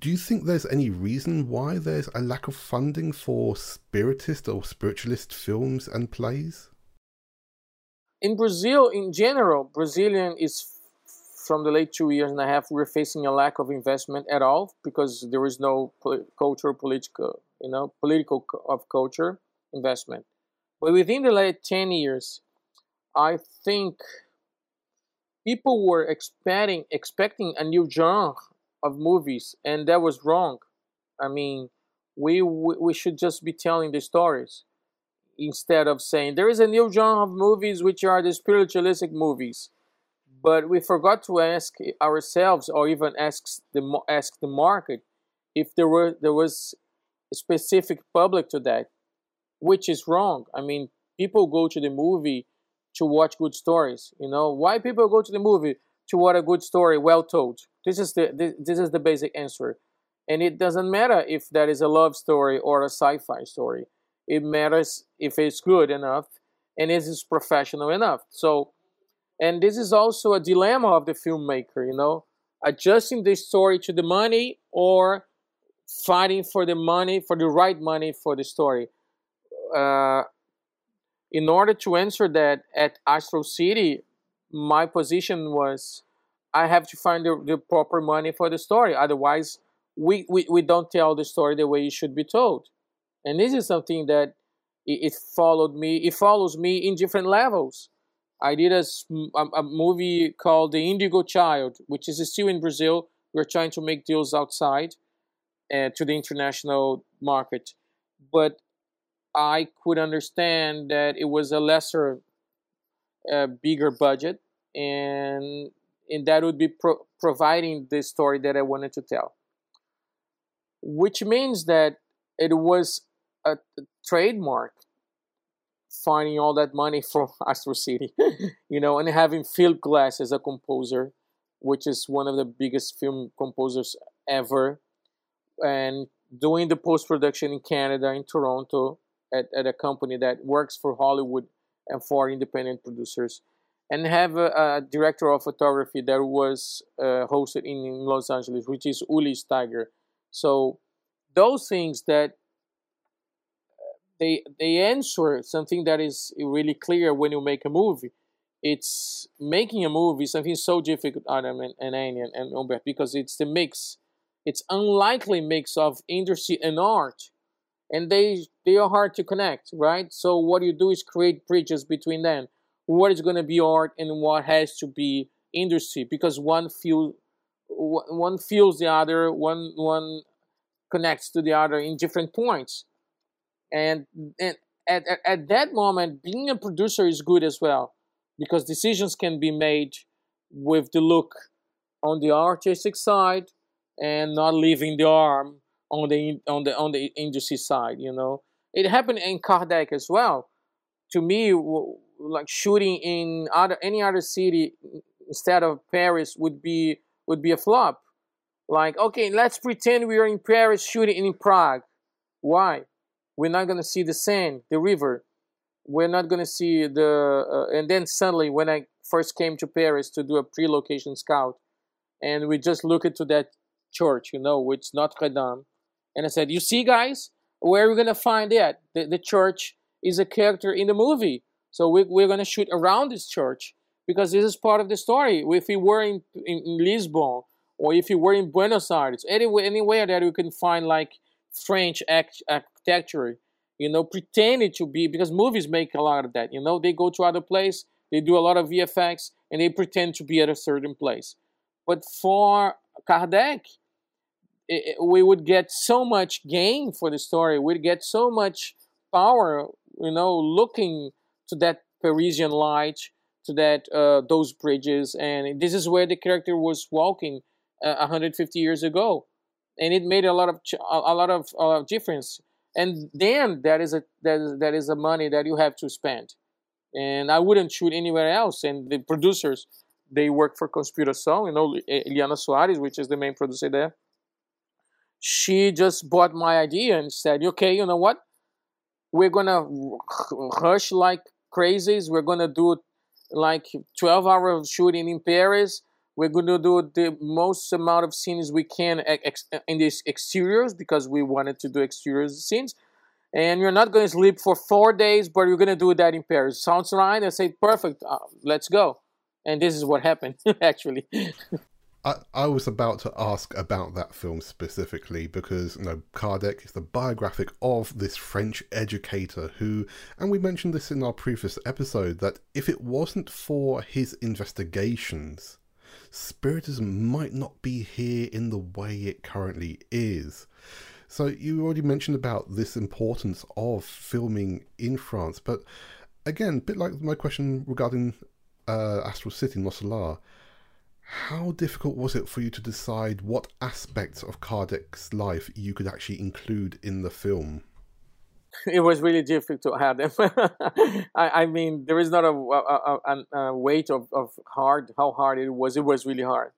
do you think there's any reason why there's a lack of funding for spiritist or spiritualist films and plays? In Brazil, in general, Brazilian is from the late two years and a half, we're facing a lack of investment at all because there is no cultural, political, you know, political of culture investment. But within the late 10 years, I think people were expecting expecting a new genre of movies, and that was wrong. I mean, we we should just be telling the stories instead of saying there is a new genre of movies which are the spiritualistic movies. But we forgot to ask ourselves, or even ask the ask the market, if there were there was a specific public to that which is wrong. I mean, people go to the movie to watch good stories. You know, why people go to the movie to watch a good story, well told. This is the this, this is the basic answer, and it doesn't matter if that is a love story or a sci-fi story. It matters if it's good enough and is it professional enough. So, and this is also a dilemma of the filmmaker. You know, adjusting the story to the money or fighting for the money for the right money for the story uh, in order to answer that at Astral City, my position was I have to find the, the proper money for the story. Otherwise, we, we, we don't tell the story the way it should be told. And this is something that it, it followed me. It follows me in different levels. I did a, a, movie called The Indigo Child, which is still in Brazil. We're trying to make deals outside uh, to the international market. But I could understand that it was a lesser, uh, bigger budget, and and that would be pro- providing the story that I wanted to tell. Which means that it was a, a trademark finding all that money from Astral City, you know, and having Philip Glass as a composer, which is one of the biggest film composers ever, and doing the post production in Canada, in Toronto, at, at a company that works for Hollywood and for independent producers, and have a, a director of photography that was uh, hosted in, in, Los Angeles, which is Ueli Steiger. So those things that they they answer something that is really clear when you make a movie. It's making a movie something so difficult, Adam and, Annie and, and because it's the mix. It's unlikely mix of industry and art and they they are hard to connect, right? So what you do is create bridges between them. What is going to be art and what has to be industry because one feel one feels the other, one one connects to the other in different points, and and at, at, at that moment, being a producer is good as well because decisions can be made with the look on the artistic side and not leaving the arm on the on the on the industry side. You know, it happened in Kardec as well. To me, like shooting in other any other city instead of Paris would be would be a flop. Like, okay, let's pretend we are in Paris shooting in Prague. Why? We're not gonna see the Seine, the river. We're not gonna see the. Uh, and then suddenly, when I first came to Paris to do a pre-location scout, and we just look into that church, you know, which Notre Dame, and I said, You see, guys, where are we going to find it? The, the church is a character in the movie. So we, we're going to shoot around this church because this is part of the story. If we were in, in, in Lisbon or if you were in Buenos Aires, anywhere, anywhere that you can find like French architecture, you know, pretending to be, because movies make a lot of that, you know, they go to other place, they do a lot of VFX, and they pretend to be at a certain place. But for Kardec, it, we would get so much gain for the story. We'd get so much power, you know, looking to that Parisian light, to that uh, those bridges, and this is where the character was walking uh, 150 years ago, and it made a lot of ch- a lot of uh, difference. And then that is a that is, that is a money that you have to spend, and I wouldn't shoot anywhere else. And the producers, they work for Conspiração, you know, eh, Eliana Soares, which is the main producer there. She just bought my idea and said, "Okay, you know what? We're gonna rush like crazies. We're gonna do like 12 hours shooting in Paris. We're going to do the most amount of scenes we can in these exteriors because we wanted to do exterior scenes. And you're not going to sleep for four days, but you're going to do that in Paris. Sounds right? I say, perfect, uh, let's go. And this is what happened, actually. I, I was about to ask about that film specifically because you know Kardec is the biographic of this French educator who, and we mentioned this in our previous episode, that if it wasn't for his investigations, Spiritism might not be here in the way it currently is. So you already mentioned about this importance of filming in France, but again, a bit like my question regarding uh, Astral City, Nosso Lar how difficult was it for you to decide what aspects of Kardec's life you could actually include in the film? It was really difficult to have them. I, I, mean, there is not a, a, a, a weight of, of hard, how hard it was. It was really hard.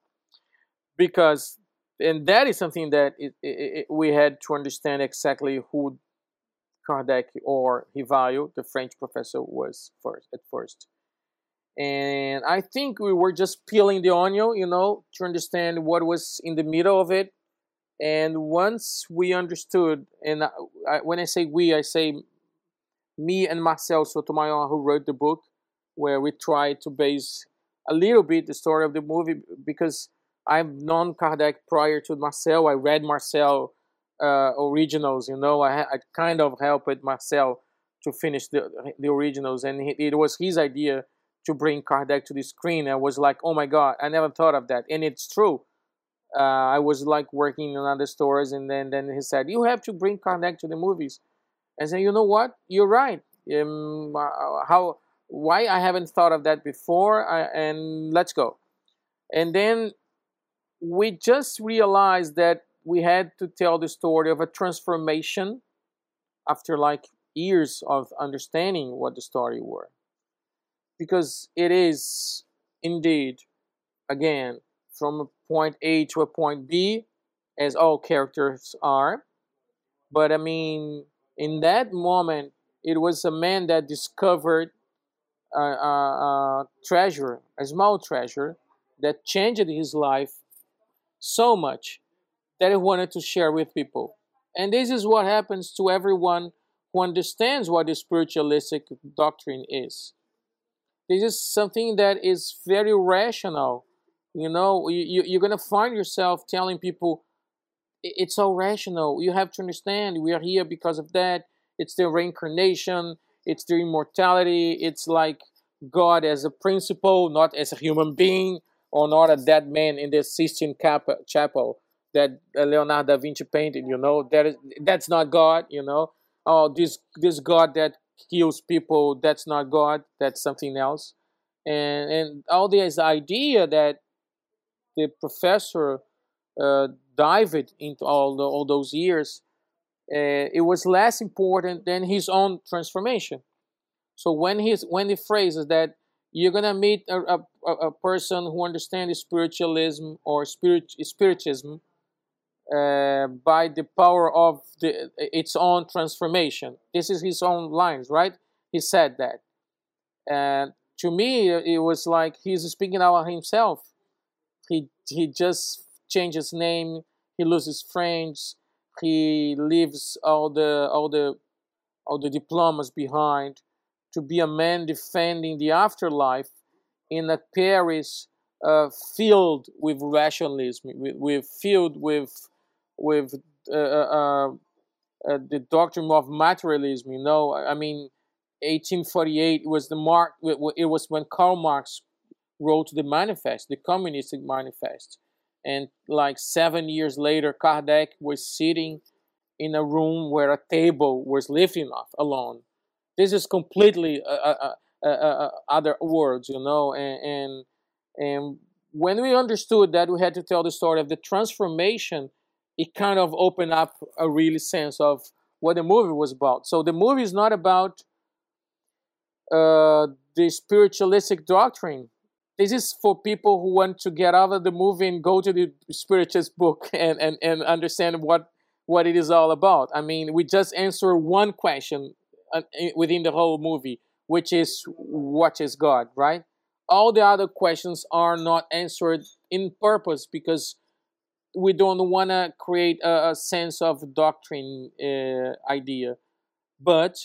Because, and that is something that it, it, it, we had to understand exactly who Kardec or Rivail, the French professor, was first at first and I think we were just peeling the onion, you know, to understand what was in the middle of it. And once we understood, and I, when I say we, I say me and Marcel Souto Maior, who wrote the book, where we tried to base a little bit the story of the movie because I've known Kardec prior to Marcel. I read Marcel uh, originals, you know, I, I kind of helped Marcel to finish the the originals, and it was his idea to bring Kardec to the screen. I was like, oh my god, I never thought of that, and it's true. Uh, I was like working in other stores, and then then he said, you have to bring Kardec to the movies. I said, you know what, you're right. Um, uh, how why I haven't thought of that before, I, and let's go. And then we just realized that we had to tell the story of a transformation after like years of understanding what the story were because it is indeed, again, from a point A to a point B, as all characters are. But I mean, in that moment, it was a man that discovered a, a, a treasure, a small treasure, that changed his life so much that he wanted to share with people. And this is what happens to everyone who understands what the spiritualistic doctrine is. This is something that is very rational. You know, you, you're going to find yourself telling people, it's all rational. You have to understand we are here because of that. It's the reincarnation, it's the immortality, it's like God as a principle, not as a human being or not a dead man in the Sistine Chapel that Leonardo da Vinci painted. You know, that is that's not God. You know, oh this this God that heals people that's not god that's something else and and all this idea that the professor uh, dived into all the, all those years uh, it was less important than his own transformation so when he's when he phrases that you're gonna meet a, a, a person who understands spiritualism or spirit spiritism uh, by the power of the, its own transformation. This is his own lines, right? He said that. And to me, it was like he's speaking about himself. He, he just changed his name, he loses friends, he leaves all the, all, the, all the diplomas behind to be a man defending the afterlife in a Paris uh, filled with rationalism, with, with filled with with uh, uh, uh, the doctrine of materialism. You know, I mean, 1848 was the mark. It was when Karl Marx wrote the manifest, the Communist manifest, and like seven years later, Kardec was sitting in a room where a table was lifting off alone. This is completely a, a, uh, uh, other worlds, you know, and, and and when we understood that we had to tell the story of the transformation, it kind of opened up a really sense of what the movie was about. So the movie is not about uh, the spiritualistic doctrine. This is for people who want to get out of the movie and go to the spiritualist book and, and, and understand what what it is all about. I mean, we just answer one question uh, within the whole movie, which is what is God, right? All the other questions are not answered in purpose because we don't want to create a, a, sense of doctrine uh, idea. But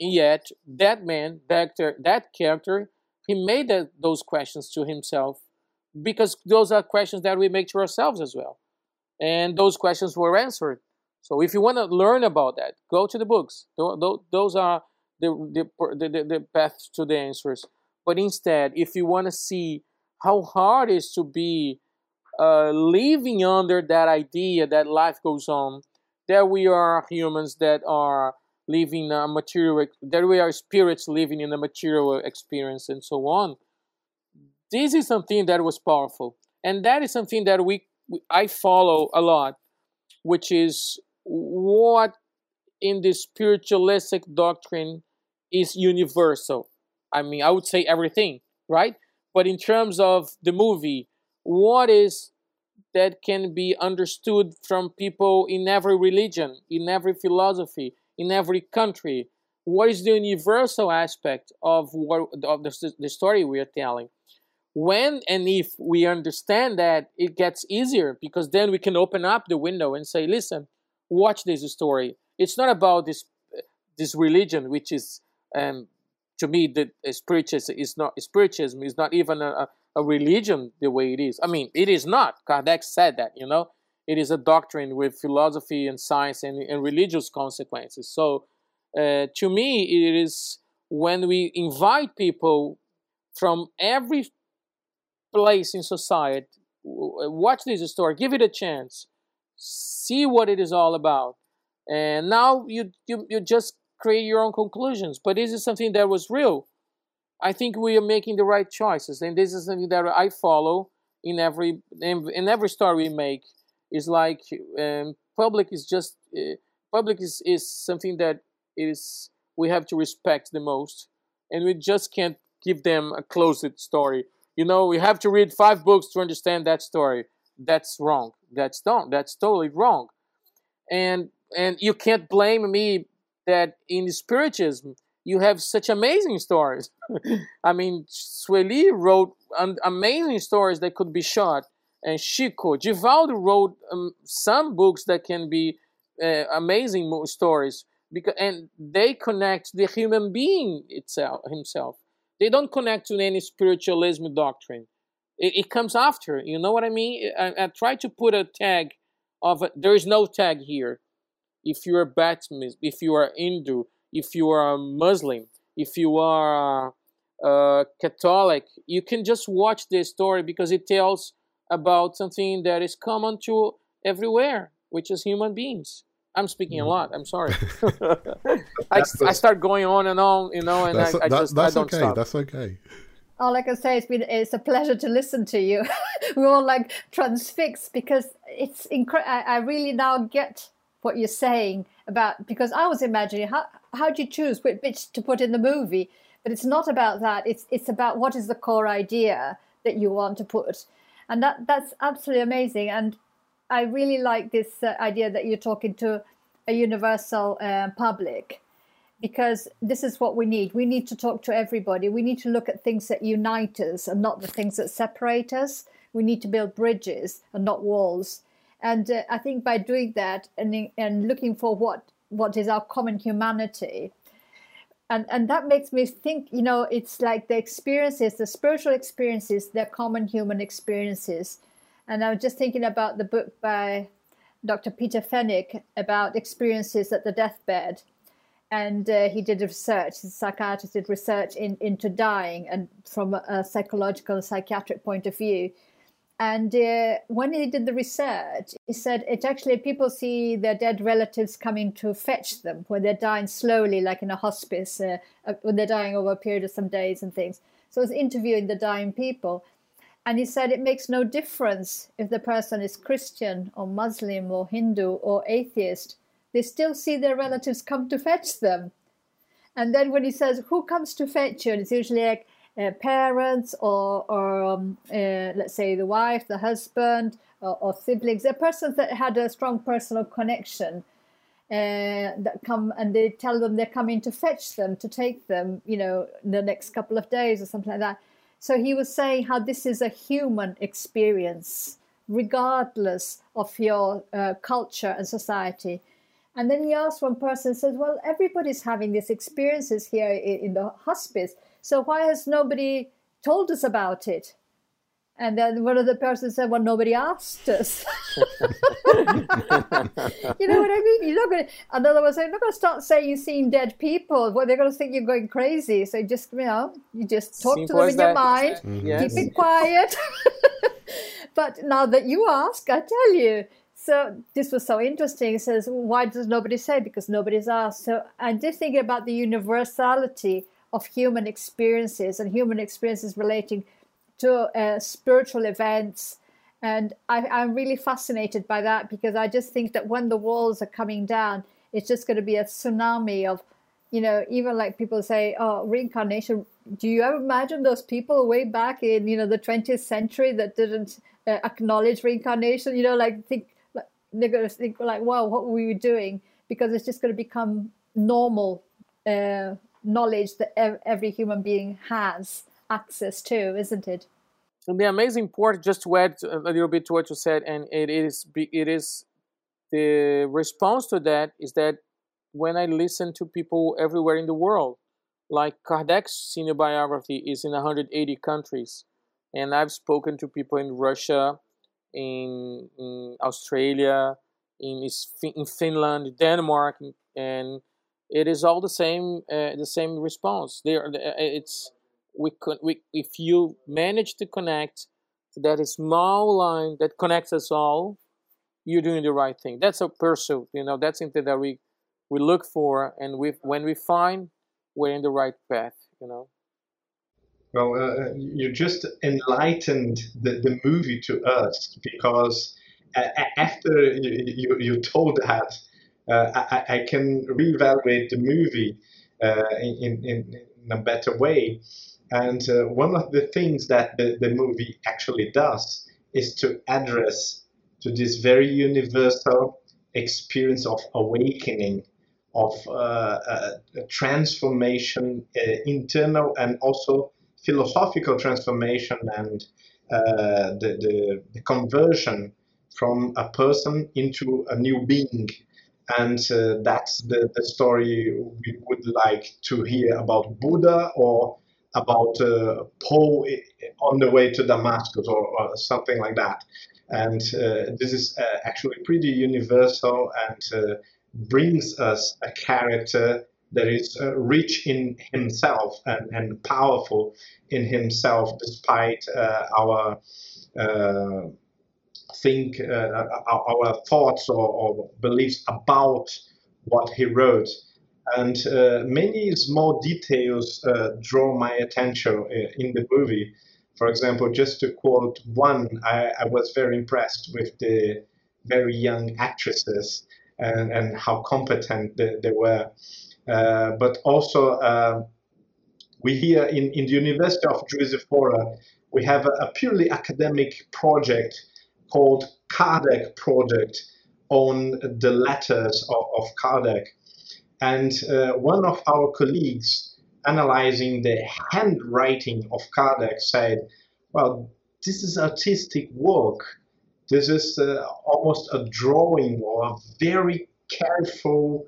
yet, that man, that, that character, he made those questions to himself because those are questions that we make to ourselves as well. And those questions were answered. So if you want to learn about that, go to the books. Those are the, the, the, the path to the answers. But instead, if you want to see how hard it is to be uh, living under that idea that life goes on, that we are humans that are living a material, that we are spirits living in a material experience and so on. This is something that was powerful. And that is something that we I follow a lot, which is what in the spiritualistic doctrine is universal. I mean, I would say everything, right? But in terms of the movie, what is that can be understood from people in every religion, in every philosophy, in every country? What is the universal aspect of what of the, the story we are telling? When and if we understand that, it gets easier because then we can open up the window and say, "Listen, watch this story. It's not about this this religion, which is um, to me the spiritualism is not spiritualism is not even a, a religion the way it is. I mean, it is not. Kardec said that, you know, it is a doctrine with philosophy and science and, and religious consequences. So, uh, to me, it is when we invite people from every place in society, watch this story, give it a chance, see what it is all about. And now you, you, you just create your own conclusions. But this is something that was real. I think we are making the right choices, and this is something that I follow in every in, in every story we make. Is like um, public is just uh, public is is something that is we have to respect the most, and we just can't give them a closed story. You know, we have to read five books to understand that story that's wrong. That's don't. That's totally wrong. And and you can't blame me that in spiritism you have such amazing stories. I mean, Sueli wrote amazing stories that could be shot, and Chico, Divaldo wrote um, some books that can be uh, amazing stories because and they connect the human being itself himself. They don't connect to any spiritualism doctrine. It, it comes after. You know what I mean? I, I try to put a tag of a, there is no tag here. If you are Baptist, if you are Hindu, if you are a Muslim, if you are a Catholic, you can just watch this story because it tells about something that is common to everywhere, which is human beings. I'm speaking a mm-hmm. lot. I'm sorry. I, I start going on and on, you know, and I, I, just that's I don't okay. stop. That's okay all I can say is been it's a pleasure to listen to you. We're all like transfixed because it's incredible. I, I, really now get what you're saying about because I was imagining how how do you choose which, which to put in the movie, but it's not about that. It's it's about what is the core idea that you want to put, and that that's absolutely amazing. And I really like this uh, idea that you're talking to a universal uh, public because this is what we need. We need to talk to everybody. We need to look at things that unite us and not the things that separate us. We need to build bridges and not walls. And uh, I think by doing that and, and looking for what, what is our common humanity, and, and that makes me think, you know, it's like the experiences, the spiritual experiences, they're common human experiences. And I was just thinking about the book by Dr. Peter Fenwick about experiences at the deathbed and uh, he did research. The psychiatrist did research in, into dying and from a psychological, and psychiatric point of view. And uh, when he did the research, he said it actually people see their dead relatives coming to fetch them when they're dying slowly, like in a hospice, uh, uh when they're dying over a period of some days and things. So he's interviewing the dying people. And he said it makes no difference if the person is Christian or Muslim or Hindu or atheist. They still see their relatives come to fetch them. And then when he says, Who comes to fetch you? And it's usually like, uh, parents or, or um, uh, let's say the wife, the husband, or, or siblings, the persons that had a strong personal connection. Uh, that come and they tell them they're coming to fetch them to take them you know in the next couple of days or something like that so he was saying how this is a human experience regardless of your uh, culture and society and then he asked one person says well everybody's having these experiences here in the hospice so why has nobody told us about it? And then one of the persons said, "Well, nobody asked us." you know what I mean? You're not going. To, another one said, "You're not going to start saying you've seen dead people. Well, they're going to think you're going crazy. So you just, you know, you just talk Simple to them in that. your mind, yes. keep it quiet. but now that you ask, I tell you. So this was so interesting. It says, "Why does nobody say?" Because nobody's asked. So I'm just thinking about the universality of human experiences and human experiences relating to uh, spiritual events. And I, am really fascinated by that because I just think that when the walls are coming down, it's just going to be a tsunami of, you know, even like people say, oh, reincarnation. Do you ever imagine those people way back in, you know, the 20th century that didn't uh, acknowledge reincarnation? You know, like think, like, they're going to think like, wow, what were we doing? Because it's just going to become normal uh, knowledge that every human being has access to, isn't it? And the amazing part, just to add a little bit to what you said, and it is it is the response to that is that when I listen to people everywhere in the world, like Kardec's senior biography is in 180 countries, and I've spoken to people in Russia, in, in Australia, in in Finland, Denmark, and it is all the same uh, the same response. There uh, it's we could we if you manage to connect that small line that connects us all you're doing the right thing. That's a pursuit you know that's something that we we look for and we when we find we're in the right path you know? Well uh, uh you just enlightened the, the movie to us because uh, after you, you, you told that uh, I, I, can reevaluate the movie uh, in, in, in, a better way. And uh, one of the things that the, the movie actually does is to address to this very universal experience of awakening, of uh, transformation, uh, internal and also philosophical transformation, and uh, the, the, the, conversion from a person into a new being and uh, that's the, the story we would like to hear about Buddha or about uh, Paul on the way to Damascus or, or something like that. And uh, this is uh, actually pretty universal and uh, brings us a character that is uh, rich in himself and, and powerful in himself despite our think uh, our, thoughts or, or, beliefs about what he wrote. And uh, many small details uh, draw my attention in the movie. For example, just to quote one, I, I was very impressed with the very young actresses and, and how competent they, they were. Uh, but also, uh, we here in, in the University of Juiz Fora, we have a, a purely academic project called Kardec Project on the letters of, of Kardec. And uh, one of our colleagues analyzing the handwriting of Kardec said, well, this is artistic work. This is uh, almost a drawing or a very careful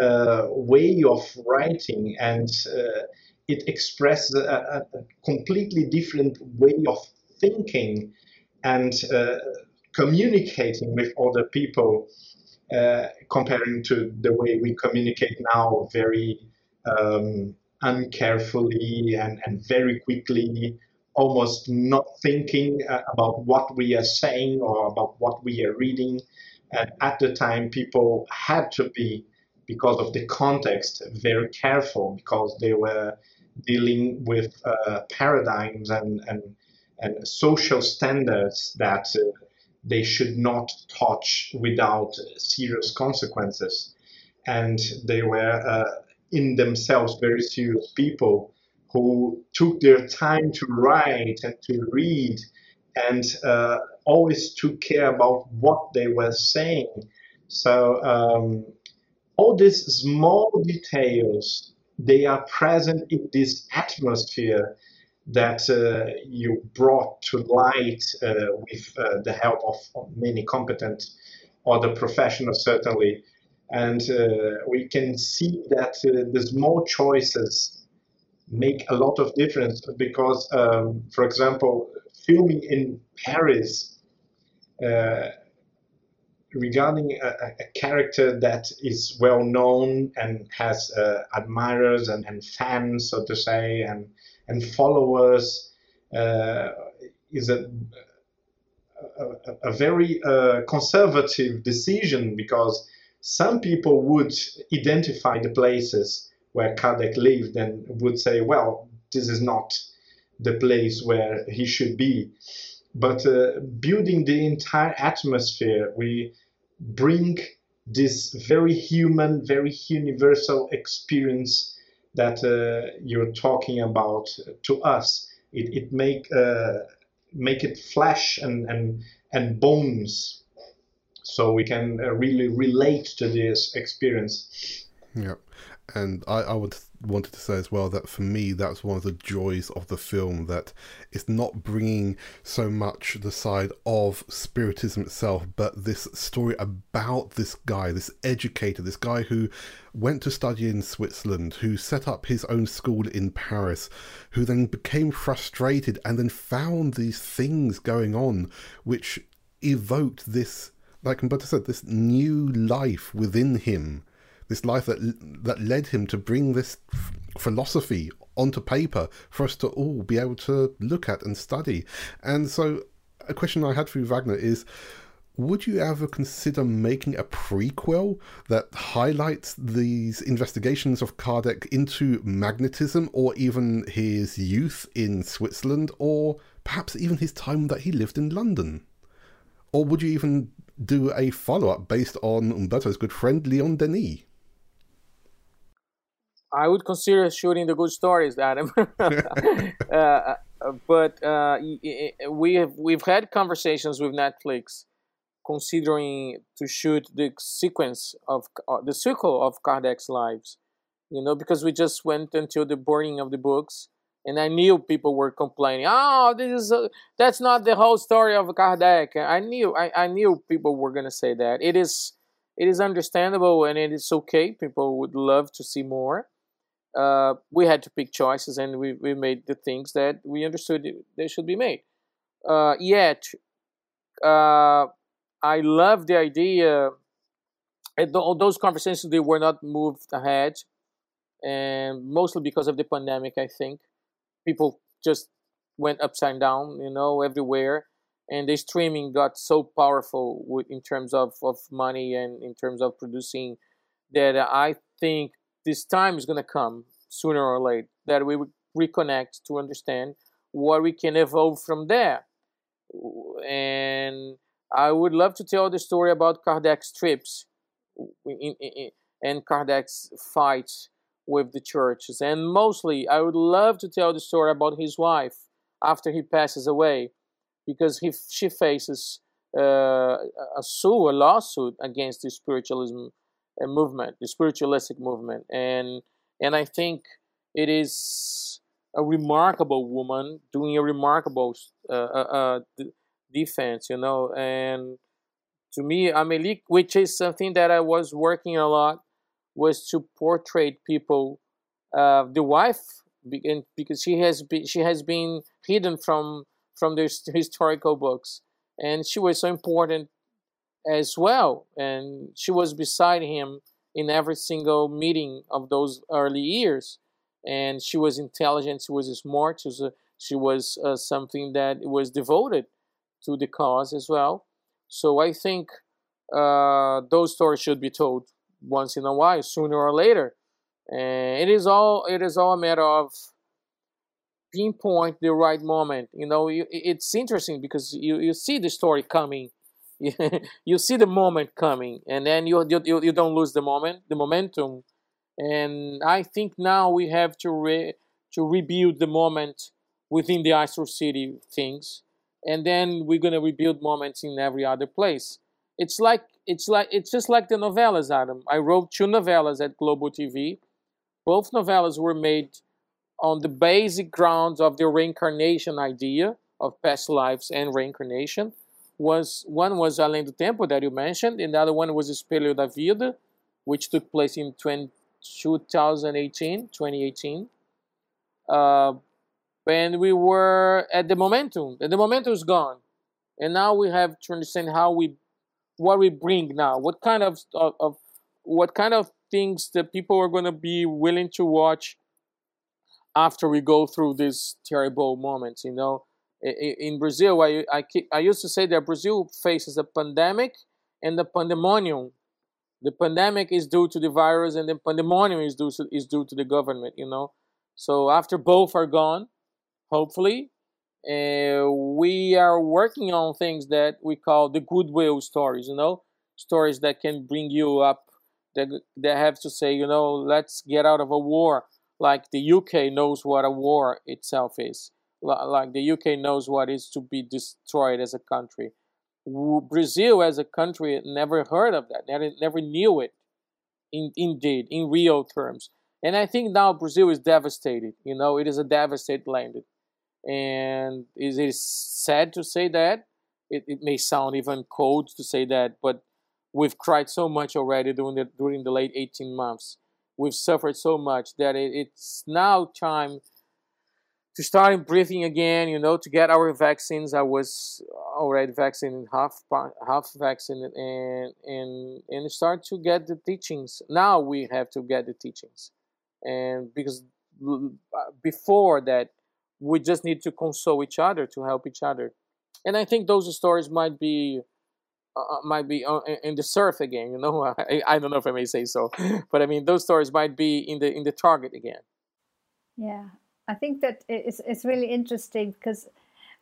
uh, way of writing, and uh, it expresses a, a, completely different way of thinking and uh, communicating with other people uh, comparing to the way we communicate now very um, uncarefully and, and very quickly almost not thinking uh, about what we are saying or about what we are reading. And at the time, people had to be, because of the context, very careful because they were dealing with uh, paradigms and, and, and social standards that uh, they should not touch without serious consequences. And they were uh, in themselves very serious people who took their time to write and to read and uh, always took care about what they were saying. So um, all these small details, they are present in this atmosphere that uh, you brought to light uh, with uh, the help of, many competent other professionals, certainly. And we can see that the small choices make a lot of difference because, um, for example, filming in Paris uh, regarding a, a, character that is well known and has uh, admirers and, and, fans, so to say, and and followers uh, is a a, a very uh, conservative decision because some people would identify the places where Kardec lived and would say, well, this is not the place where he should be. But uh, building the entire atmosphere, we bring this very human, very universal experience that uh, you're talking about to us. It, it make uh, make it flesh and, and and bones, so we can uh, really relate to this experience. Yeah, and I, I would wanted to say as well that for me that's one of the joys of the film that it's not bringing so much the side of spiritism itself but this story about this guy this educator this guy who went to study in Switzerland who set up his own school in Paris who then became frustrated and then found these things going on which evoked this like Humberto said this new life within him this life that that led him to bring this philosophy onto paper for us to all be able to look at and study. And so, a question I had for you, Wagner, is would you ever consider making a prequel that highlights these investigations of Kardec into magnetism or even his youth in Switzerland or perhaps even his time that he lived in London? Or would you even do a follow up based on Humberto's good friend Leon Denis? I would consider shooting the good stories, Adam. Uh, uh, but uh, we have we've had conversations with Netflix, considering to shoot the sequence of uh, the circle of Kardec's lives. You know, because we just went until the burning of the books, and I knew people were complaining. Oh, this is a, that's not the whole story of Kardec. I knew I, I knew people were gonna say that. It is it is understandable and it is okay. People would love to see more uh, we had to pick choices and we, we made the things that we understood they should be made. Uh, yet, uh, I love the idea. All those conversations they were not moved ahead, and mostly because of the pandemic. I think people just went upside down, you know, everywhere, and the streaming got so powerful in terms of, of money and in terms of producing that I think this time is going to come sooner or later that we would reconnect to understand what we can evolve from there. And I would love to tell the story about Kardec's trips and Kardec's fights with the churches. And mostly, I would love to tell the story about his wife after he passes away, because he, she faces uh, a sue, a lawsuit against the spiritualism a movement, the spiritualistic movement, and and I think it is a remarkable woman doing a remarkable uh, uh, uh defense, you know. And to me, Amélie, which is something that I was working a lot, was to portray people. Uh, the wife, because she has been she has been hidden from from the historical books, and she was so important as well. And she was beside him in every single meeting of those early years. And she was intelligent, she was smart, she was, a, She was uh, something that was devoted to the cause as well. So I think uh, those stories should be told once in a while, sooner or later. And it is all it is all a matter of pinpoint the right moment. You know, you, it's interesting because you, you see the story coming, you see the moment coming, and then you, you you don't lose the moment, the momentum. And I think now we have to re, to rebuild the moment within the Astral City things, and then we're gonna rebuild moments in every other place. It's like it's like it's just like the novellas, Adam. I wrote two novellas at Globo TV. Both novellas were made on the basic grounds of the reincarnation idea of past lives and reincarnation. Was one was Além do Tempo that you mentioned, and the other one was Espelho da Vida, which took place in 20, 2018, 2018. Uh, and we were at the momentum, and the momentum is gone, and now we have to understand how we, what we bring now, what kind of, of, of what kind of things that people are going to be willing to watch after we go through these terrible moments. You know, in Brazil, I, I, I used to say that Brazil faces a pandemic and the pandemonium. The pandemic is due to the virus, and the pandemonium is due to, is due to the government. You know, so after both are gone, hopefully, uh, we are working on things that we call the goodwill stories. You know, stories that can bring you up. That that have to say, you know, let's get out of a war like the UK knows what a war itself is. Like the UK knows what is to be destroyed as a country. Brazil as a country never heard of that, never, never knew it, in, indeed, in real terms. And I think now Brazil is devastated. You know, it is a devastated land. And it is sad to say that. It, it may sound even cold to say that, but we've cried so much already during the, during the late 18 months we've suffered so much that it, it's now time to start breathing again, you know, to get our vaccines. I was already vaccinated, half half vaccinated, and and and start to get the teachings. Now we have to get the teachings, and because before that, we just need to console each other to help each other, and I think those stories might be uh, uh, might be uh, in the surf again. You know, I, I don't know if I may say so, but I mean those stories might be in the in the target again. Yeah, I think that it's it's really interesting because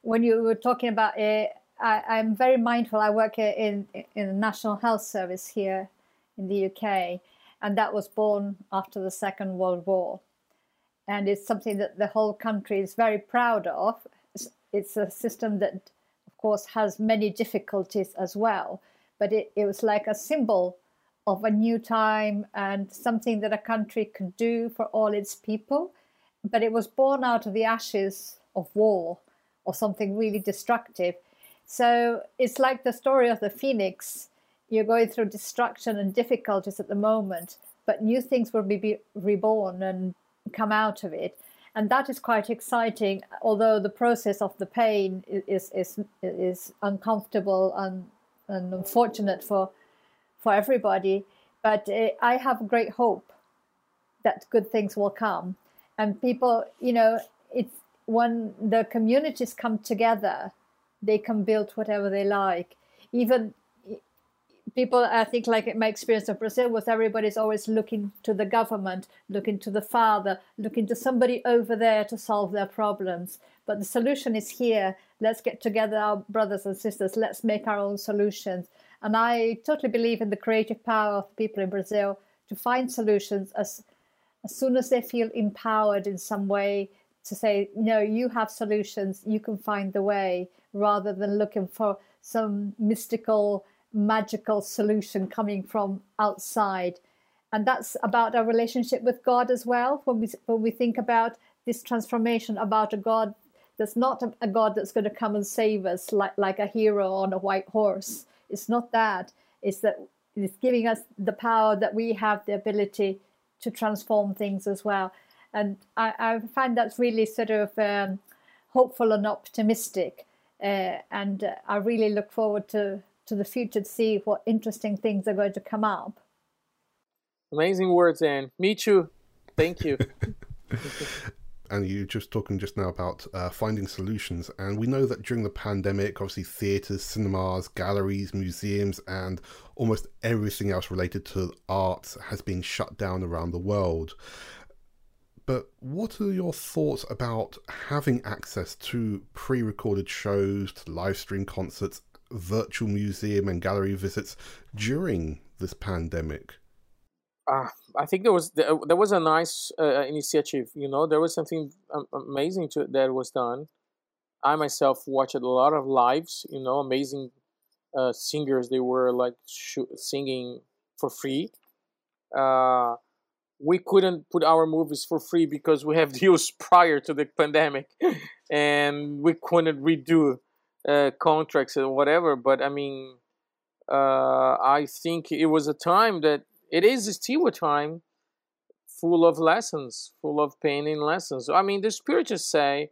when you were talking about it, I, am very mindful. I work in in the National Health Service here in the UK, and that was born after the Second World War, and it's something that the whole country is very proud of. It's, it's a system that of course, has many difficulties as well. But it, it was like a symbol of a new time and something that a country could do for all its people. But it was born out of the ashes of war or something really destructive. So it's like the story of the phoenix. You're going through destruction and difficulties at the moment, but new things will be reborn and come out of it and that is quite exciting. Although the process of the pain is is is uncomfortable and, and unfortunate for for everybody, but uh, I have great hope that good things will come, and people, you know, it's when the communities come together, they can build whatever they like. Even people i think like my experience of brazil was everybody's always looking to the government looking to the father looking to somebody over there to solve their problems. But the solution is here. Let's get together our brothers and sisters. Let's make our own solutions. And i totally believe in the creative power of people in brazil to find solutions as as soon as they feel empowered in some way to say no you have solutions you can find the way rather than looking for some mystical magical solution coming from outside. And that's about our relationship with God as well. When we, when we think about this transformation, about a God that's not a, a God that's going to come and save us like, like a hero on a white horse. It's not that. It's that it's giving us the power that we have the ability to transform things as well. And I, I find that's really sort of um, hopeful and optimistic. Uh, and uh, I really look forward to to the future to see what interesting things are going to come up. Amazing words, Anne. Me too. Thank you. and you're just talking just now about uh, finding solutions. And we know that during the pandemic, obviously theatres, cinemas, galleries, museums, and almost everything else related to arts has been shut down around the world. But what are your thoughts about having access to pre recorded shows, to live stream concerts, virtual museum and gallery visits during this pandemic? Uh, I think there was there, was a nice uh, initiative. You know, there was something amazing to that was done. I myself watched a lot of lives. You know, amazing uh, singers. They were like singing for free. Uh, we couldn't put our movies for free because we have deals prior to the pandemic, and we couldn't redo uh, contracts or whatever. But I mean, uh, I think it was a time that it is still a time full of lessons, full of painting lessons. I mean, the spirituals say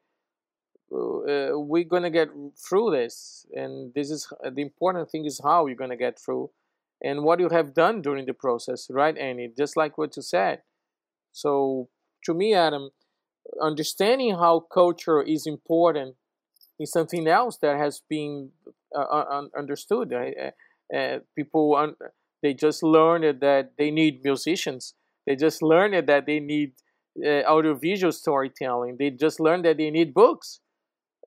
uh, we're gonna get through this, and this is the important thing is how you're gonna get through, and what you have done during the process, right, Annie? Just like what you said. So, to me, Adam, understanding how culture is important is something else that has been uh, understood. Uh, uh, people. Un- they just learned that they need musicians. They just learned that they need uh, audiovisual storytelling. They just learned that they need books.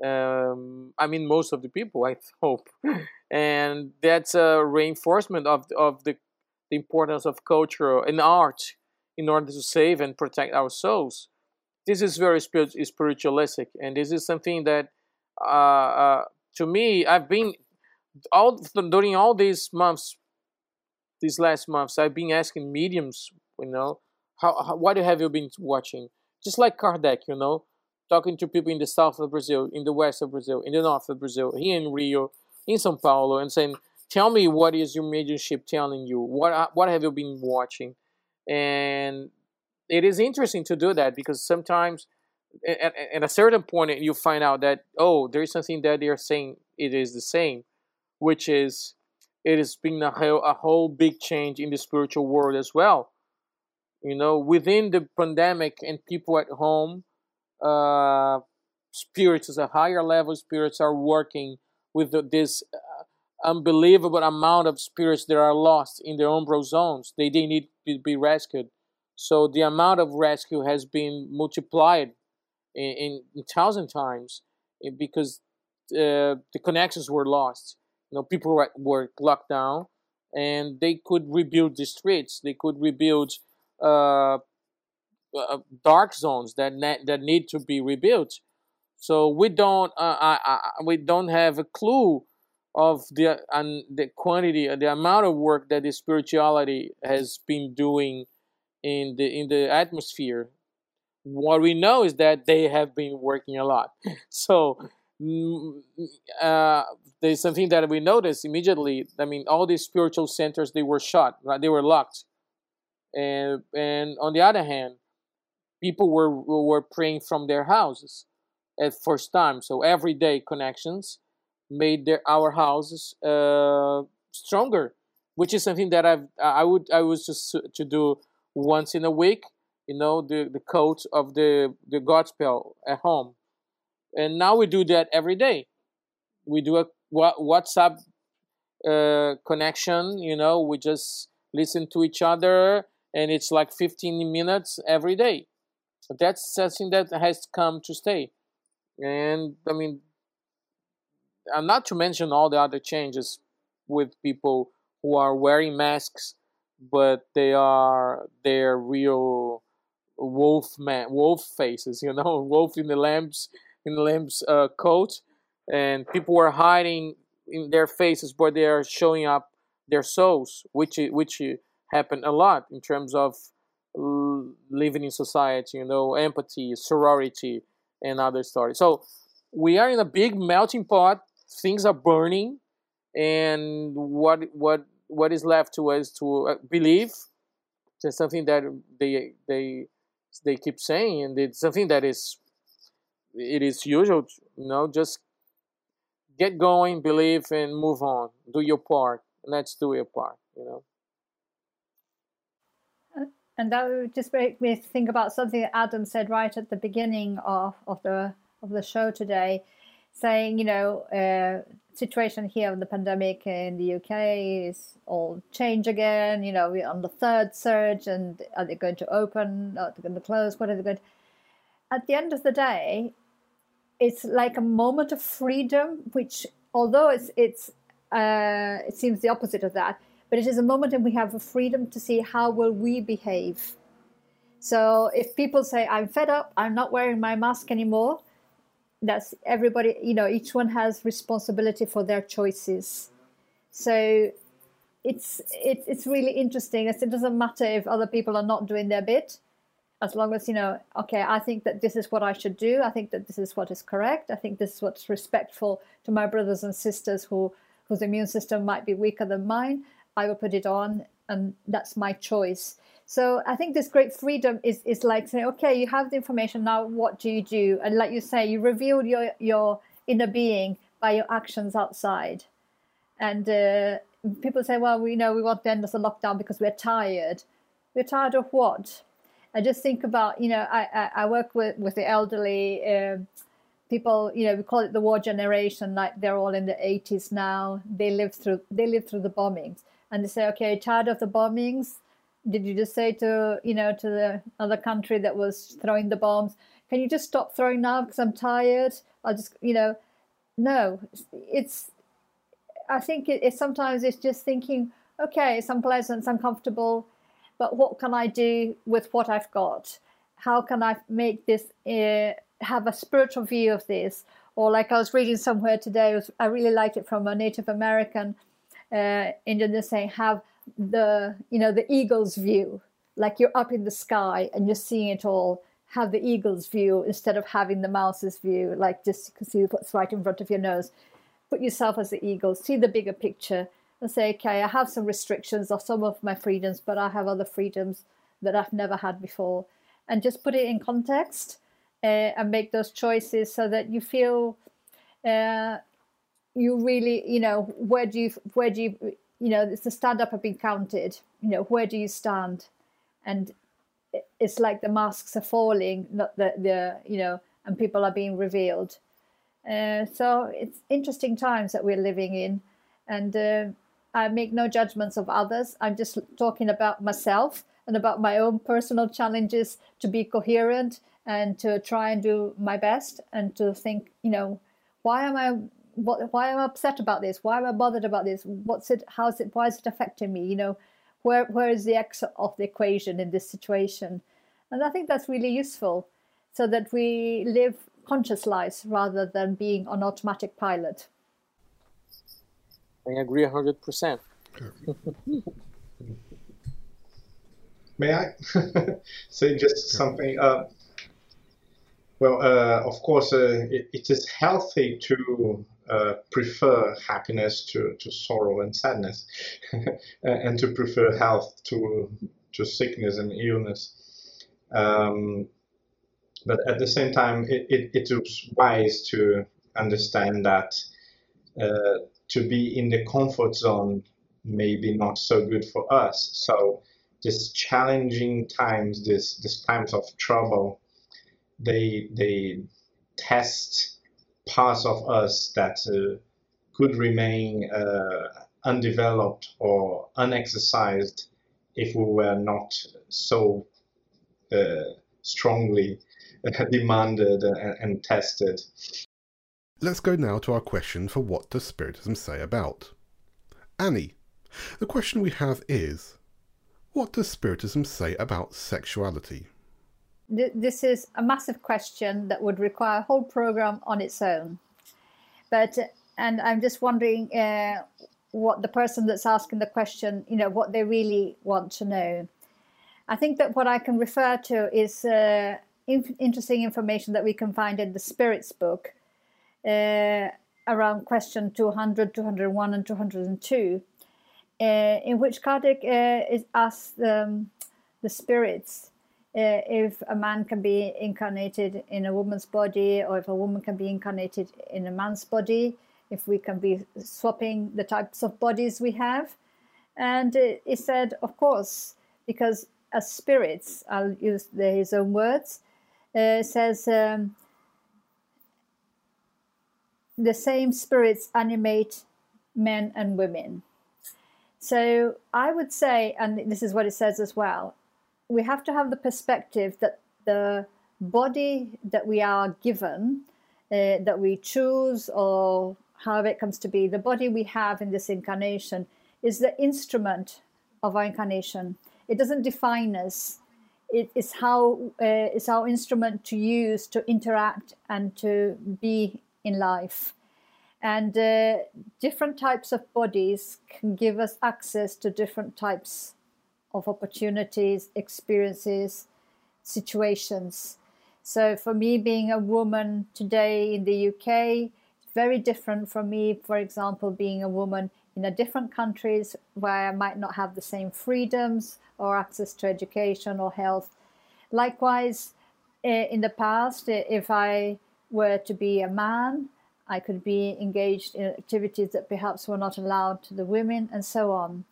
Um, I mean, most of the people, I hope, and that's a reinforcement of of the, the importance of culture and art in order to save and protect our souls. This is very spirit, spiritualistic, and this is something that, uh, uh, to me, I've been all during all these months these last months, I've been asking mediums, you know, how, how what have you been watching? Just like Kardec, you know, talking to people in the south of Brazil, in the west of Brazil, in the north of Brazil, here in Rio, in São Paulo, and saying, "Tell me what is your mediumship telling you? What uh, what have you been watching?" And it is interesting to do that because sometimes, at, at a certain point, you find out that oh, there is something that they are saying it is the same, which is it has been a whole, a whole big change in the spiritual world as well. You know, within the pandemic and people at home, uh, spirits, a higher level spirits are working with this uh, unbelievable amount of spirits that are lost in their umbral zones. They, they need to be rescued. So the amount of rescue has been multiplied in, in, in thousand times eh, because uh, the connections were lost you know people were, were locked down and they could rebuild the streets. They could rebuild uh, uh, dark zones that ne- that need to be rebuilt. So we don't uh, I, I, we don't have a clue of the and the quantity the amount of work that the spirituality has been doing in the in the atmosphere. What we know is that they have been working a lot. So uh, there's something that we noticed immediately. I mean, all these spiritual centers they were shut, right? They were locked, and and on the other hand, people were were praying from their houses at first time. So everyday connections made their our houses uh, stronger, which is something that I've I would I was just to do once in a week. You know, the the coat of the the Gospel at home and now we do that every day. We do a whatsapp uh, connection you know we just listen to each other and it's like 15 minutes every day. That's something that has come to stay. And i mean and not to mention all the other changes with people who are wearing masks but they are they're real wolf man wolf faces you know wolf in the lamps in Lim's uh, coat, and people were hiding in their faces, but they are showing up their souls, which which happened a lot in terms of living in society, you know, empathy, sorority, and other stories. So we are in a big melting pot. Things are burning, and what what what is left to us to uh, believe? It's something that they they they keep saying, and it's something that is it is usual, you know, just get going, believe, and move on. Do your part. Let's do your part, you know. and that would just make me think about something that Adam said right at the beginning of, of the of the show today, saying, you know, uh, situation here of the pandemic in the UK is all change again. You know, we're on the third surge, and are they going to open? Are they going to close? What are they going? to... At the end of the day, it's like a moment of freedom, which, although it's it's uh, it seems the opposite of that, but it is a moment and we have a freedom to see how will we behave. So if people say I'm fed up, I'm not wearing my mask anymore, that's everybody. You know, each one has responsibility for their choices. So it's it's it's really interesting. It doesn't matter if other people are not doing their bit as long as you know okay i think that this is what i should do. I think that this is what is correct. I think this is what's respectful to my brothers and sisters who whose immune system might be weaker than mine. I will put it on and that's my choice. So i think this great freedom is is like saying okay you have the information. Now what do you do? And like you say you reveal your your inner being by your actions outside. And uh, people say well we know we want to end the lockdown because we're tired. We're tired of what I just think about, you know, I, I, work with, with the elderly uh, people, you know, we call it the war generation, like they're all in the 80s now. They lived through they lived through the bombings. And they say, okay, tired of the bombings? Did you just say to, you know, to the other country that was throwing the bombs, can you just stop throwing now because I'm tired? I'll just, you know, no, it's, I think it, it sometimes it's just thinking, okay, it's unpleasant, it's uncomfortable but what can I do with what I've got? How can I make this uh, have a spiritual view of this? Or like I was reading somewhere today, was, I really liked it from a Native American uh, Indian saying, have the you know the eagle's view, like you're up in the sky and you're seeing it all. Have the eagle's view instead of having the mouse's view, like just you can see what's right in front of your nose. Put yourself as the eagle, see the bigger picture, and say, okay, I have some restrictions of some of my freedoms, but I have other freedoms that I've never had before. And just put it in context uh, and make those choices so that you feel uh, you really, you know, where do you, where do you, you know, it's the stand up have been counted, you know, where do you stand? And it's like the masks are falling, not the, the you know, and people are being revealed. Uh, so it's interesting times that we're living in. And uh, I make no judgments of others. I'm just talking about myself and about my own personal challenges to be coherent and to try and do my best and to think, you know, why am I what, why am I upset about this? Why am I bothered about this? What's it? How's it? Why is it affecting me? You know, where where is the x of the equation in this situation? And I think that's really useful, so that we live conscious lives rather than being on automatic pilot. I agree 100%. May I say just something? Uh, well, uh, of course, uh, it, it is healthy to uh, prefer happiness to, to sorrow and sadness, and to prefer health to, to sickness and illness. Um, but at the same time, it, it, it is wise to understand that uh, to be in the comfort zone maybe not so good for us. So these challenging times, these times of trouble, they they test parts of us that uh, could remain uh, undeveloped or unexercised if we were not so uh, strongly demanded and, and tested. Let's go now to our question for what does Spiritism say about? Annie, the question we have is what does Spiritism say about sexuality? This is a massive question that would require a whole program on its own. But, and I'm just wondering uh, what the person that's asking the question, you know, what they really want to know. I think that what I can refer to is uh, in- interesting information that we can find in the Spirits book uh, around question 200, 201, and 202, uh, in which Kardec uh, is asked um, the spirits if a man can be incarnated in a woman's body or if a woman can be incarnated in a man's body, if we can be swapping the types of bodies we have. And he said, of course, because as spirits, I'll use the, his own words, uh, says um, the same spirits animate men and women. So I would say, and this is what it says as well, we have to have the perspective that the body that we are given, uh, that we choose, or however it comes to be, the body we have in this incarnation is the instrument of our incarnation. It doesn't define us. It is how uh, it's our instrument to use to interact and to be in life. And uh, different types of bodies can give us access to different types of opportunities, experiences, situations. So, for me, being a woman today in the UK, very different from me, for example, being a woman in a different countries where I might not have the same freedoms or access to education or health. Likewise, eh, in the past, eh, if I were to be a man, I could be engaged in activities that perhaps were not allowed to the women, and so on.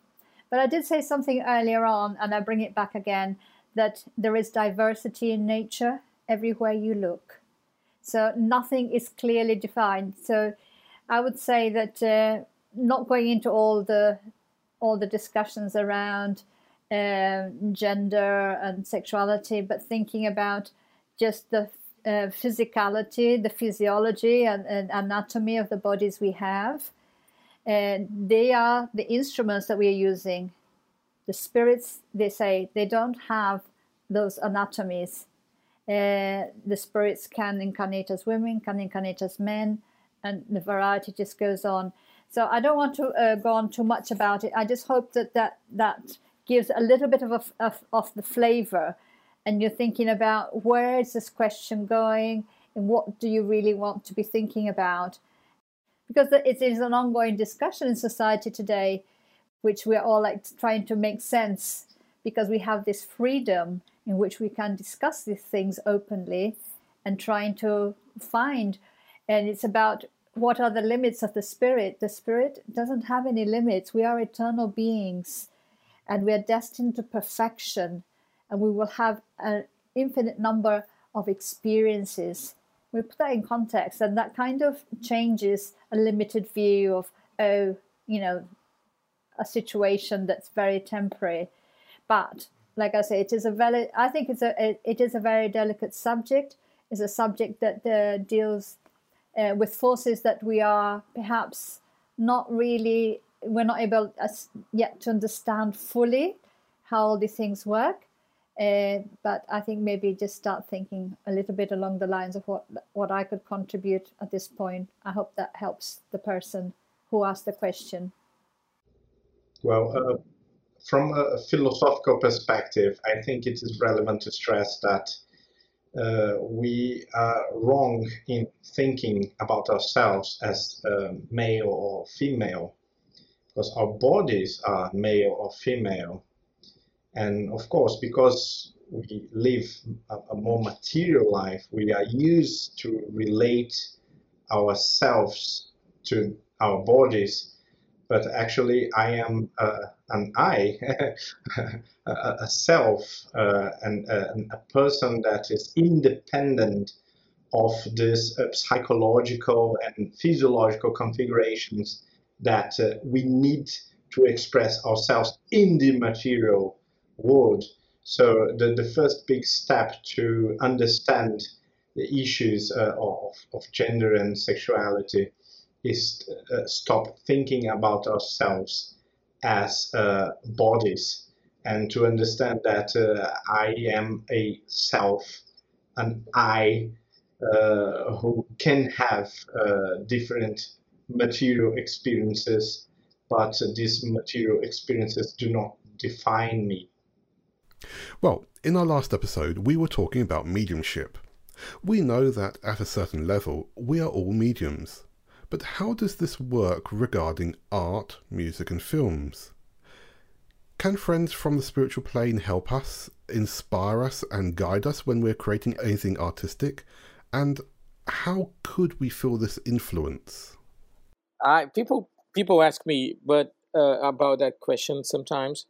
But I did say something earlier on, and I bring it back again that there is diversity in nature everywhere you look. So nothing is clearly defined. So I would say that uh, not going into all the all the discussions around uh, gender and sexuality, but thinking about just the uh, physicality, the physiology and, and, anatomy of the bodies we have. And they are the instruments that we are using. The spirits, they say, they don't have those anatomies. Uh, the spirits can incarnate as women, can incarnate as men, and the variety just goes on. So I don't want to uh, go on too much about it. I just hope that that, that gives a little bit of, a, of, of the flavor and you're thinking about where is this question going and what do you really want to be thinking about? Because it is an ongoing discussion in society today which we're all like trying to make sense because we have this freedom in which we can discuss these things openly and trying to find. And it's about what are the limits of the spirit. The spirit doesn't have any limits. We are eternal beings and we are destined to perfection and we will have an infinite number of experiences. We put that in context, and that kind of changes a limited view of, oh, you know, a situation that's very temporary. But like I say, it is a very, I think it's a, it, it is a very delicate subject. It's a subject that uh, deals uh, with forces that we are perhaps not really, we're not able yet to understand fully how all these things work. Uh, but I think maybe just start thinking a little bit along the lines of what what I could contribute at this point. I hope that helps the person who asked the question. Well, uh, from a philosophical perspective, I think it is relevant to stress that uh, we are wrong in thinking about ourselves as uh, male or female, because our bodies are male or female and of course, because we live a, a more material life, we are used to relate ourselves to our bodies. But actually, I am uh, an I, a, a, self, uh, and uh, a person that is independent of these uh, psychological and physiological configurations that uh, we need to express ourselves in the material world. So the, the first big step to understand the issues uh, of, of gender and sexuality is uh, stop thinking about ourselves as uh, bodies and to understand that uh, I am a self, an I uh, who can have uh, different material experiences, but these material experiences do not define me. Well, in our last episode, we were talking about mediumship. We know that at a certain level, we are all mediums. But how does this work regarding art, music, and films? Can friends from the spiritual plane help us, inspire us, and guide us when we're creating anything artistic? And how could we feel this influence? I people people ask me, but uh, about that question sometimes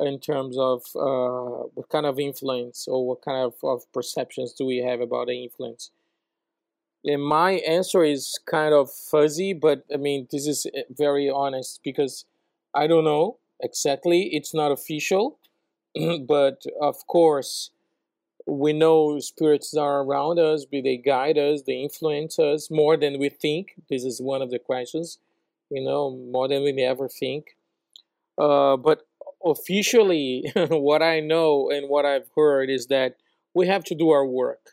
in terms of uh, what kind of influence or what kind of, of perceptions do we have about the influence? And my answer is kind of fuzzy, but I mean, this is eh, very honest because I don't know exactly. It's not official, but of course, we know spirits are around us, but they guide us, they influence us more than we think. This is one of the questions, you know, more than we may ever think. Uh, but officially, what I know and what I've heard is that we have to do our work.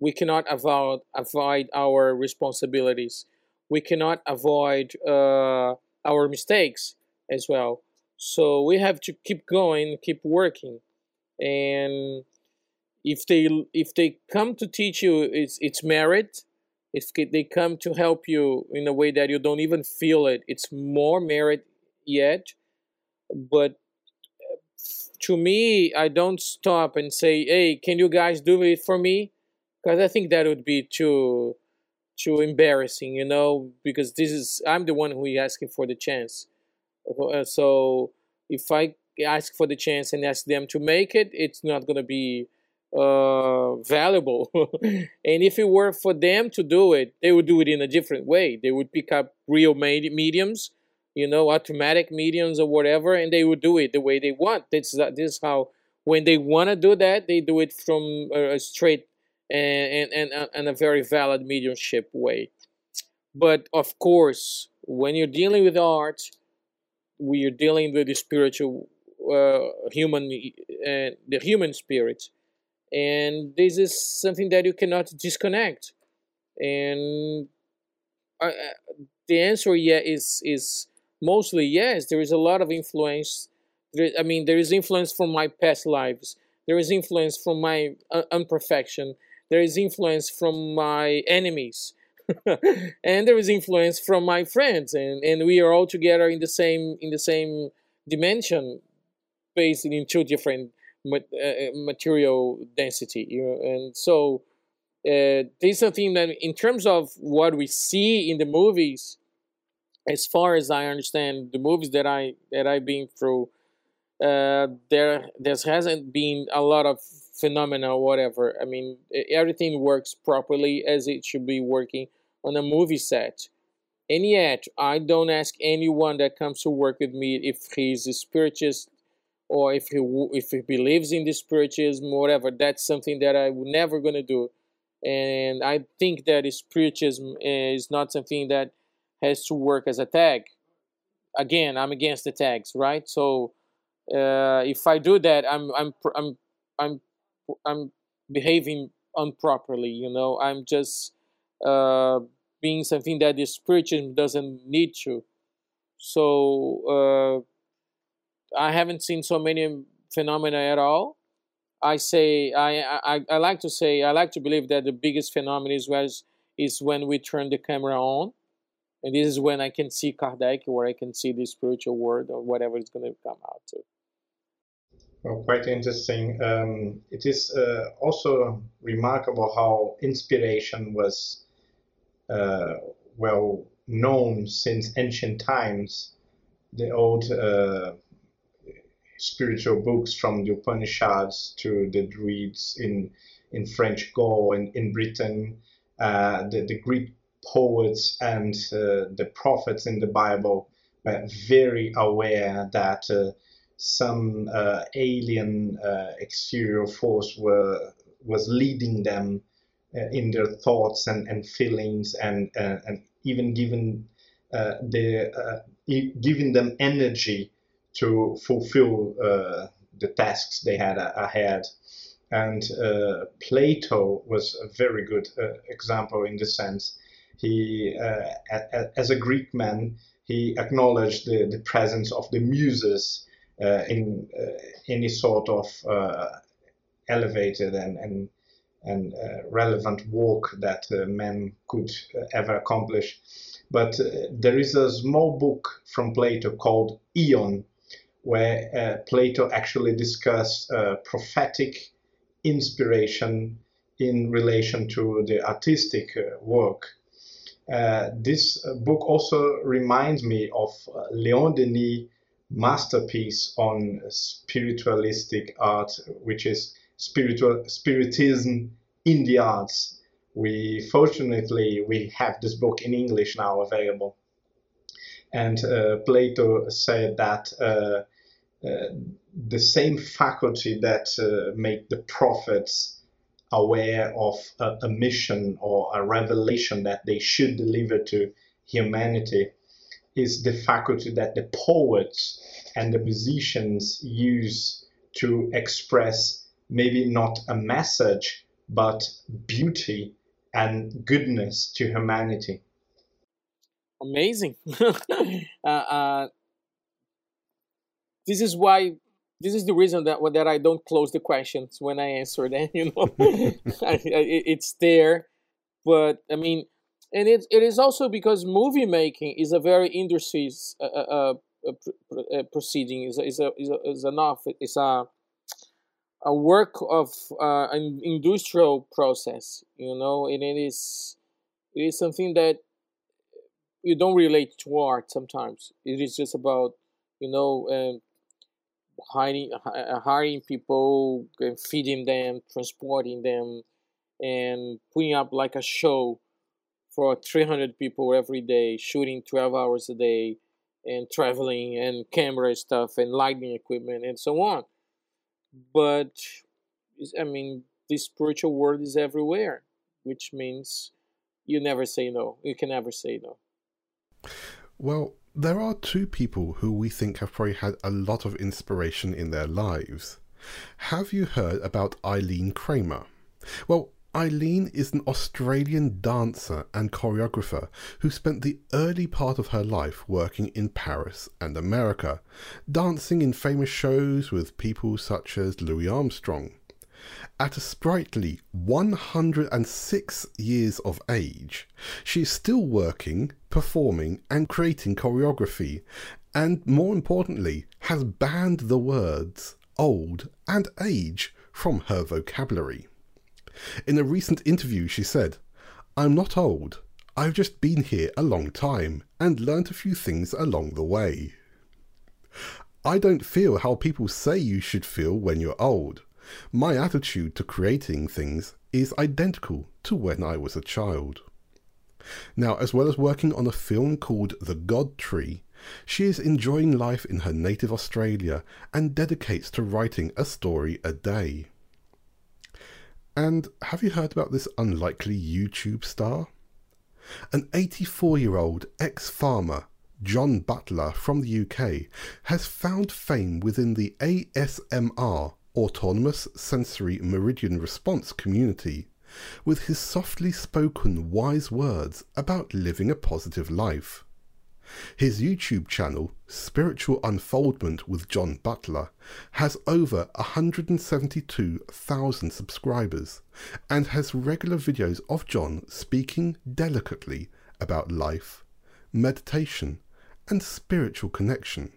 We cannot avoid avoid our responsibilities. We cannot avoid uh, our mistakes as well. So we have to keep going, keep working, and if they if they come to teach you, it's it's merit. If they come to help you in a way that you don't even feel it, it's more merit yet. But to me, I don't stop and say, "Hey, can you guys do it for me?" Because I think that would be too too embarrassing, you know. Because this is I'm the one who is asking for the chance. Uh, so if I ask for the chance and ask them to make it, it's not gonna be uh, valuable. and if it were for them to do it, they would do it in a different way. They would pick up real mediums you know, automatic mediums or whatever, and they would do it the way they want. This, this is how, when they want to do that, they do it from a straight and, and, and, a very valid mediumship way. But of course, when you're dealing with art, we are dealing with the spiritual, uh, human, uh, the human spirit, and this is something that you cannot disconnect. And uh, the answer, yeah, is is mostly yes there is a lot of influence. There, i mean there is influence from my past lives. There is influence from my uh, imperfection. There is influence from my enemies. And there is influence from my friends and, and we are all together in the same in the same dimension based in two different uh, uh, material density you know? and so uh, this is something that in terms of what we see in the movies as far as I understand, the movies that I that I've been through, uh, there there hasn't been a lot of phenomena whatever. I mean, everything works properly as it should be working on a movie set. And yet, I don't ask anyone that comes to work with me if he's a spiritist or if he if he believes in the spiritism whatever. That's something that I'm never gonna do. And I think that spiritism is not something that has to work as a tag. Again, I'm against the tags, right? So uh, if I do that, I'm I'm I'm I'm I'm behaving improperly. You know, I'm just uh, being something that the spiritualism doesn't need to. So uh, I haven't seen so many phenomena at all. I say I, I I like to say I like to believe that the biggest phenomenon is is when we turn the camera on and this is when I can see Kardec, where I can see the spiritual world or whatever is going to come out to. Well, quite interesting. Um, it is uh, also remarkable how inspiration was uh, well known since ancient times. The old uh, spiritual books from the Upanishads to the Druids in in French Gaul and in Britain, uh, the, the Greek poets and uh, the prophets in the Bible were very aware that uh, some uh, alien uh, exterior force were was leading them uh, in their thoughts and, and feelings and uh, and even giving the giving them energy to fulfill the tasks they had ahead. And Plato was a very good example in this sense he, uh, as a Greek man, he acknowledged the, the presence of the muses uh, in uh, any sort of elevated and, and and uh, relevant work that uh, men could uh, ever accomplish. But there is a small book from Plato called Ion, where Plato actually discussed prophetic inspiration in relation to the artistic work. Uh, this book also reminds me of uh, Leon Denis' masterpiece on spiritualistic art, which is spiritual spiritism in the arts. We fortunately we have this book in English now available, and uh, Plato said that. Uh, uh, the same faculty that uh, make the prophets aware of a, a, mission or a revelation that they should deliver to humanity is the faculty that the poets and the musicians use to express maybe not a message but beauty and goodness to humanity. Amazing. Uh, uh, this is why this is the reason that that I don't close the questions when I answer them. You know, I, I, it's there, but I mean, and it it is also because movie making is a very industry uh, uh, uh, proceeding. is is a is a is enough. It's a a work of uh, an industrial process. You know, and it is it is something that you don't relate to art sometimes. It is just about you know hiring hiring people, feeding them, transporting them, and putting up like a show for 300 people every day, shooting 12 hours a day, and traveling and camera stuff and lighting equipment and so on. But I mean, the spiritual world is everywhere, which means you never say no. You can never say no. Well, there are two people who we think have probably had a lot of inspiration in their lives. Have you heard about Eileen Kramer? Well, Eileen is an Australian dancer and choreographer who spent the early part of her life working in Paris and America, dancing in famous shows with people such as Louis Armstrong. At a sprightly 106 years of age, she is still working, performing, and creating choreography, and more importantly, has banned the words old and age from her vocabulary. In a recent interview, she said, I'm not old. I've just been here a long time and learnt a few things along the way. I don't feel how people say you should feel when you're old. My attitude to creating things is identical to when I was a child. Now, as well as working on a film called The God Tree, she is enjoying life in her native Australia and dedicates to writing a story a day. And have you heard about this unlikely YouTube star? An 84 year old ex farmer, John Butler from the UK, has found fame within the ASMR Autonomous Sensory Meridian Response community with his softly spoken wise words about living a positive life. His YouTube channel, Spiritual Unfoldment with John Butler, has over 172,000 subscribers and has regular videos of John speaking delicately about life, meditation, and spiritual connection.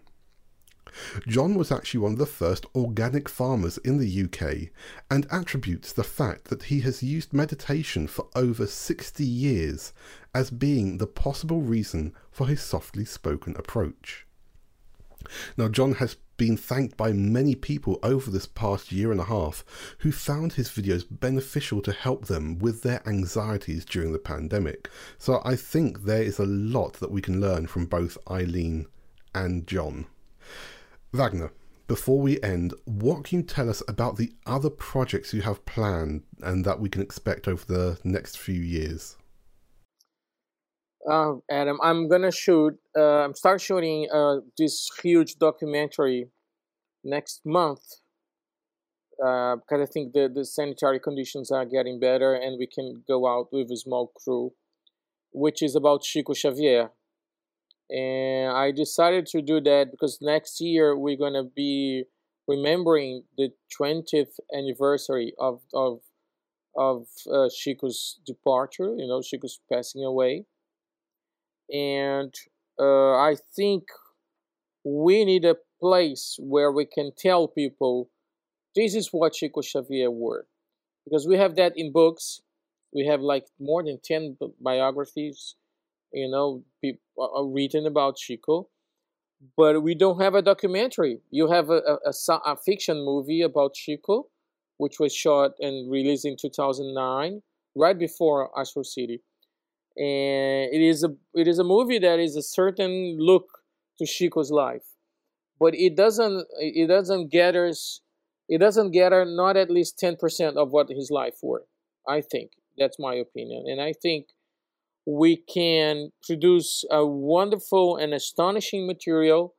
John was actually one of the first organic farmers in the UK and attributes the fact that he has used meditation for over 60 years as being the possible reason for his softly spoken approach. Now, John has been thanked by many people over this past year and a half who found his videos beneficial to help them with their anxieties during the pandemic. So I think there is a lot that we can learn from both Eileen and John. Wagner, before we end, what can you tell us about the other projects you have planned and that we can expect over the next few years? Uh, Adam, I'm gonna shoot. Uh, I'm start shooting uh, this huge documentary next month uh, because I think the the sanitary conditions are getting better and we can go out with a small crew, which is about Chico Xavier, and I decided to do that because next year we're gonna be remembering the 20th anniversary of of of uh, Chico's departure. You know, Chico's passing away, and uh, I think we need a place where we can tell people this is what Chico Xavier were, because we have that in books. We have like more than 10 biographies you know, people uh, written about Chico. but we don't have a documentary. You have a, a, a, fiction movie about Chico, which was shot and released in 2009, right before Astral City. And it is a it is a movie that is a certain look to Chico's life, but it doesn't it doesn't gather it doesn't gather not at least 10% of what his life were. I think that's my opinion, and I think we can produce a wonderful and astonishing material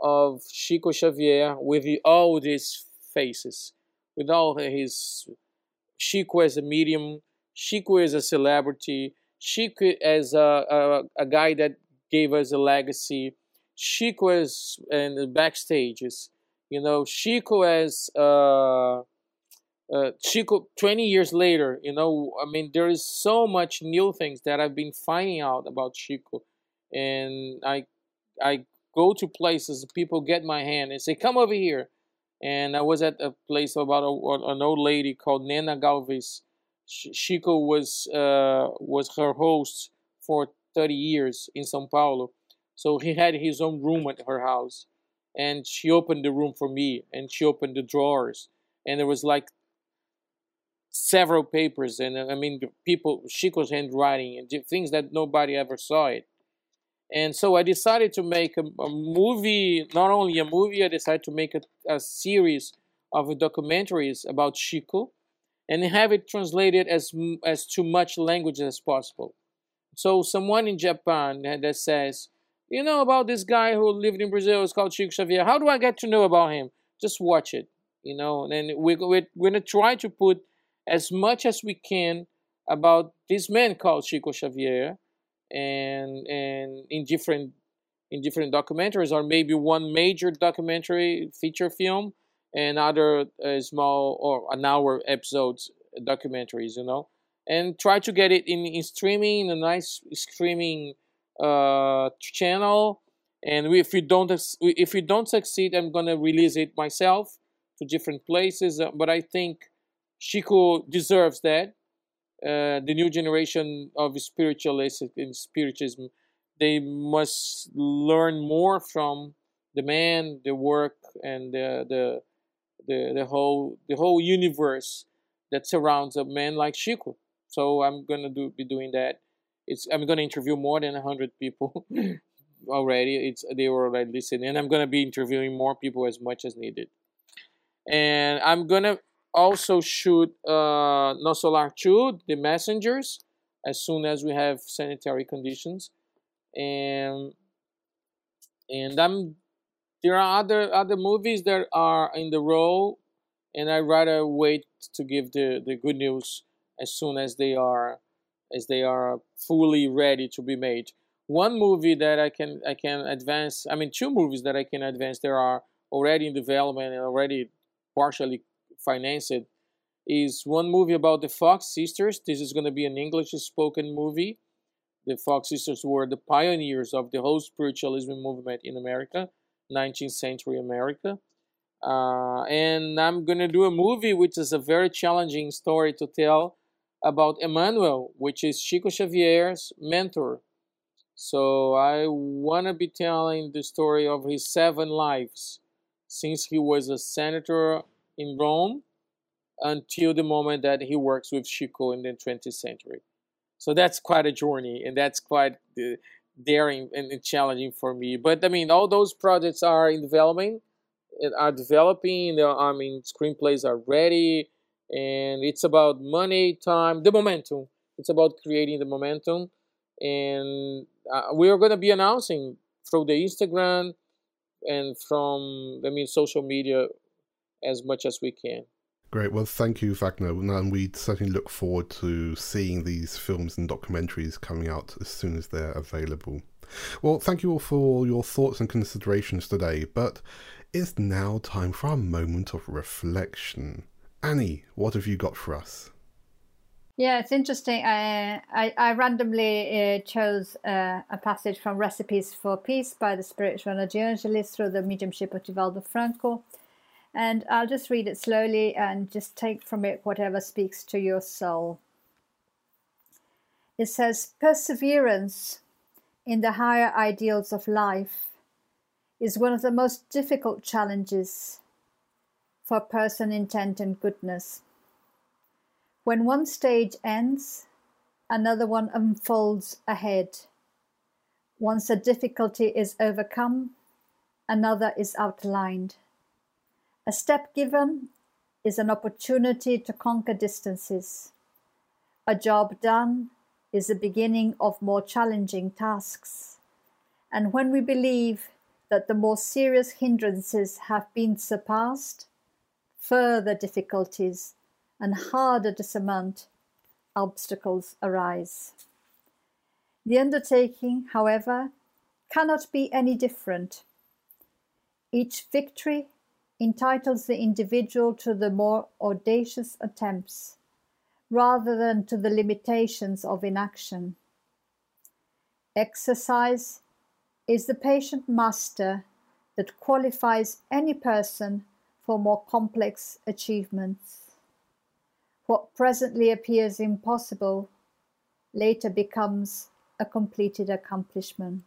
of Chico Xavier with all these faces, with all his Chico as a medium, Chico as a celebrity, Chico as a, a, a guy that gave us a legacy, Chico as in the backstages, you know, Chico as uh, uh, Chico 20 years later, you know, I mean, there is so much new things that I've been finding out about Chico. And I, I go to places, people get my hand and say, come over here. And I was at a place about a, an old lady called Nena Galvez. Chico was, uh, was her host for 30 years in Sao Paulo. So he had his own room at her house. And she opened the room for me and she opened the drawers. And there was like several papers and uh, I mean people Chico's handwriting and things that nobody ever saw it. And so I decided to make a, a movie, not only a movie, I decided to make a, a series of documentaries about Chico and have it translated as as to much language as possible. So someone in Japan that says, you know about this guy who lived in Brazil, it's called Chico Xavier. How do I get to know about him? Just watch it, you know. And we're, we're, we're going to try to put as much as we can about this man called Chico Xavier, and and in different in different documentaries, or maybe one major documentary feature film, and other uh, small or an hour episodes documentaries, you know, and try to get it in, in streaming, in a nice streaming uh, channel. And if we don't if we don't succeed, I'm gonna release it myself to different places. Uh, but I think Chico deserves that. Uh, the new generation of spiritualists in spiritism, they must learn more from the man, the work, and the the the, the whole the whole universe that surrounds a man like Chico. So I'm gonna do be doing that. It's I'm gonna interview more than hundred people already. It's they were already listening, and I'm gonna be interviewing more people as much as needed. And I'm gonna also shoot uh, Nosso Lar 2, The Messengers, as soon as we have sanitary conditions. And and I'm there are other other movies that are in the row, and I rather wait to give the, the good news as soon as they are as they are fully ready to be made. One movie that I can I can advance. I mean, two movies that I can advance. There are already in development and already partially financed it is one movie about the Fox sisters. This is going to be an English spoken movie. The Fox sisters were the pioneers of the whole spiritualism movement in America, 19th century America. Uh, and I'm going to do a movie which is a very challenging story to tell about Emmanuel, which is Chico Xavier's mentor. So I want to be telling the story of his seven lives since he was a senator in Rome until the moment that he works with Chico in the 20th century. So that's quite a journey, and that's quite uh, daring and challenging for me. But I mean, all those projects are in development, are developing. I mean, screenplays are ready, and it's about money, time, the momentum. It's about creating the momentum, and uh, we are going to be announcing through the Instagram and from I mean social media as much as we can. Great. Well, thank you, Wagner. And we certainly look forward to seeing these films and documentaries coming out as soon as they're available. Well, thank you all for your thoughts and considerations today, but it's now time for our moment of reflection. Annie, what have you got for us? Yeah, it's interesting. I I, I randomly uh, chose uh, a passage from Recipes for Peace by the spiritual evangelist through the mediumship of Divaldo Franco. And I'll just read it slowly and just take from it whatever speaks to your soul. It says, Perseverance in the higher ideals of life is one of the most difficult challenges for person intent and goodness. When one stage ends, another one unfolds ahead. Once a difficulty is overcome, another is outlined. A step given is an opportunity to conquer distances. A job done is the beginning of more challenging tasks. And when we believe that the more serious hindrances have been surpassed, further difficulties and harder to surmount obstacles arise. The undertaking, however, cannot be any different. Each victory entitles the individual to the more audacious attempts rather than to the limitations of inaction. Exercise is the patient master that qualifies any person for more complex achievements. What presently appears impossible later becomes a completed accomplishment.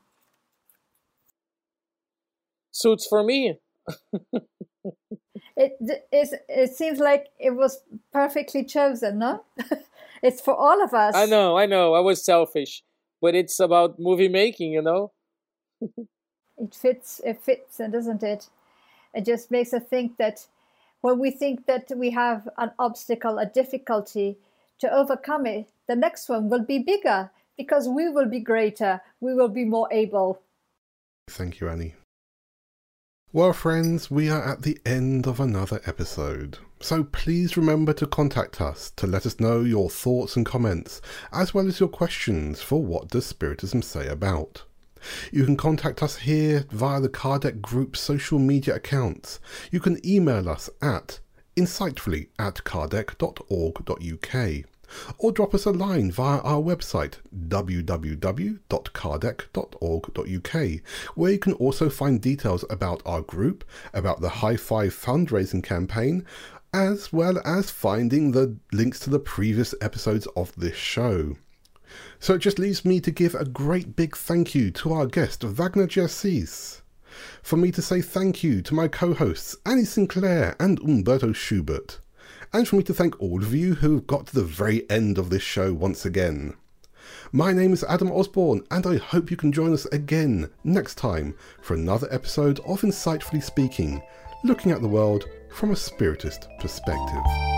Suits for me. it, it, it seems like it was perfectly chosen, no? it's for all of us. I know, I know. I was selfish, but it's about movie making, you know? it fits, it fits, doesn't it? It just makes us think that when we think that we have an obstacle, a difficulty, to overcome it, the next one will be bigger because we will be greater, we will be more able. Thank you, Annie. Well, friends, we are at the end of another episode. So please remember to contact us to let us know your thoughts and comments, as well as your questions for What Does Spiritism Say About. You can contact us here via the Kardec Group social media accounts. You can email us at insightfully at kardec.org.uk or drop us a line via our website www.kardec.org.uk where you can also find details about our group, about the High Five fundraising campaign, as well as finding the links to the previous episodes of this show. So it just leaves me to give a great big thank you to our guest, Wagner de Assis. For me to say thank you to my co hosts, Annie Sinclair and Humberto Schubert. And for me to thank all of you who have got to the very end of this show once again. My name is Adam Osborne, and I hope you can join us again next time for another episode of Insightfully Speaking, looking at the world from a spiritist perspective.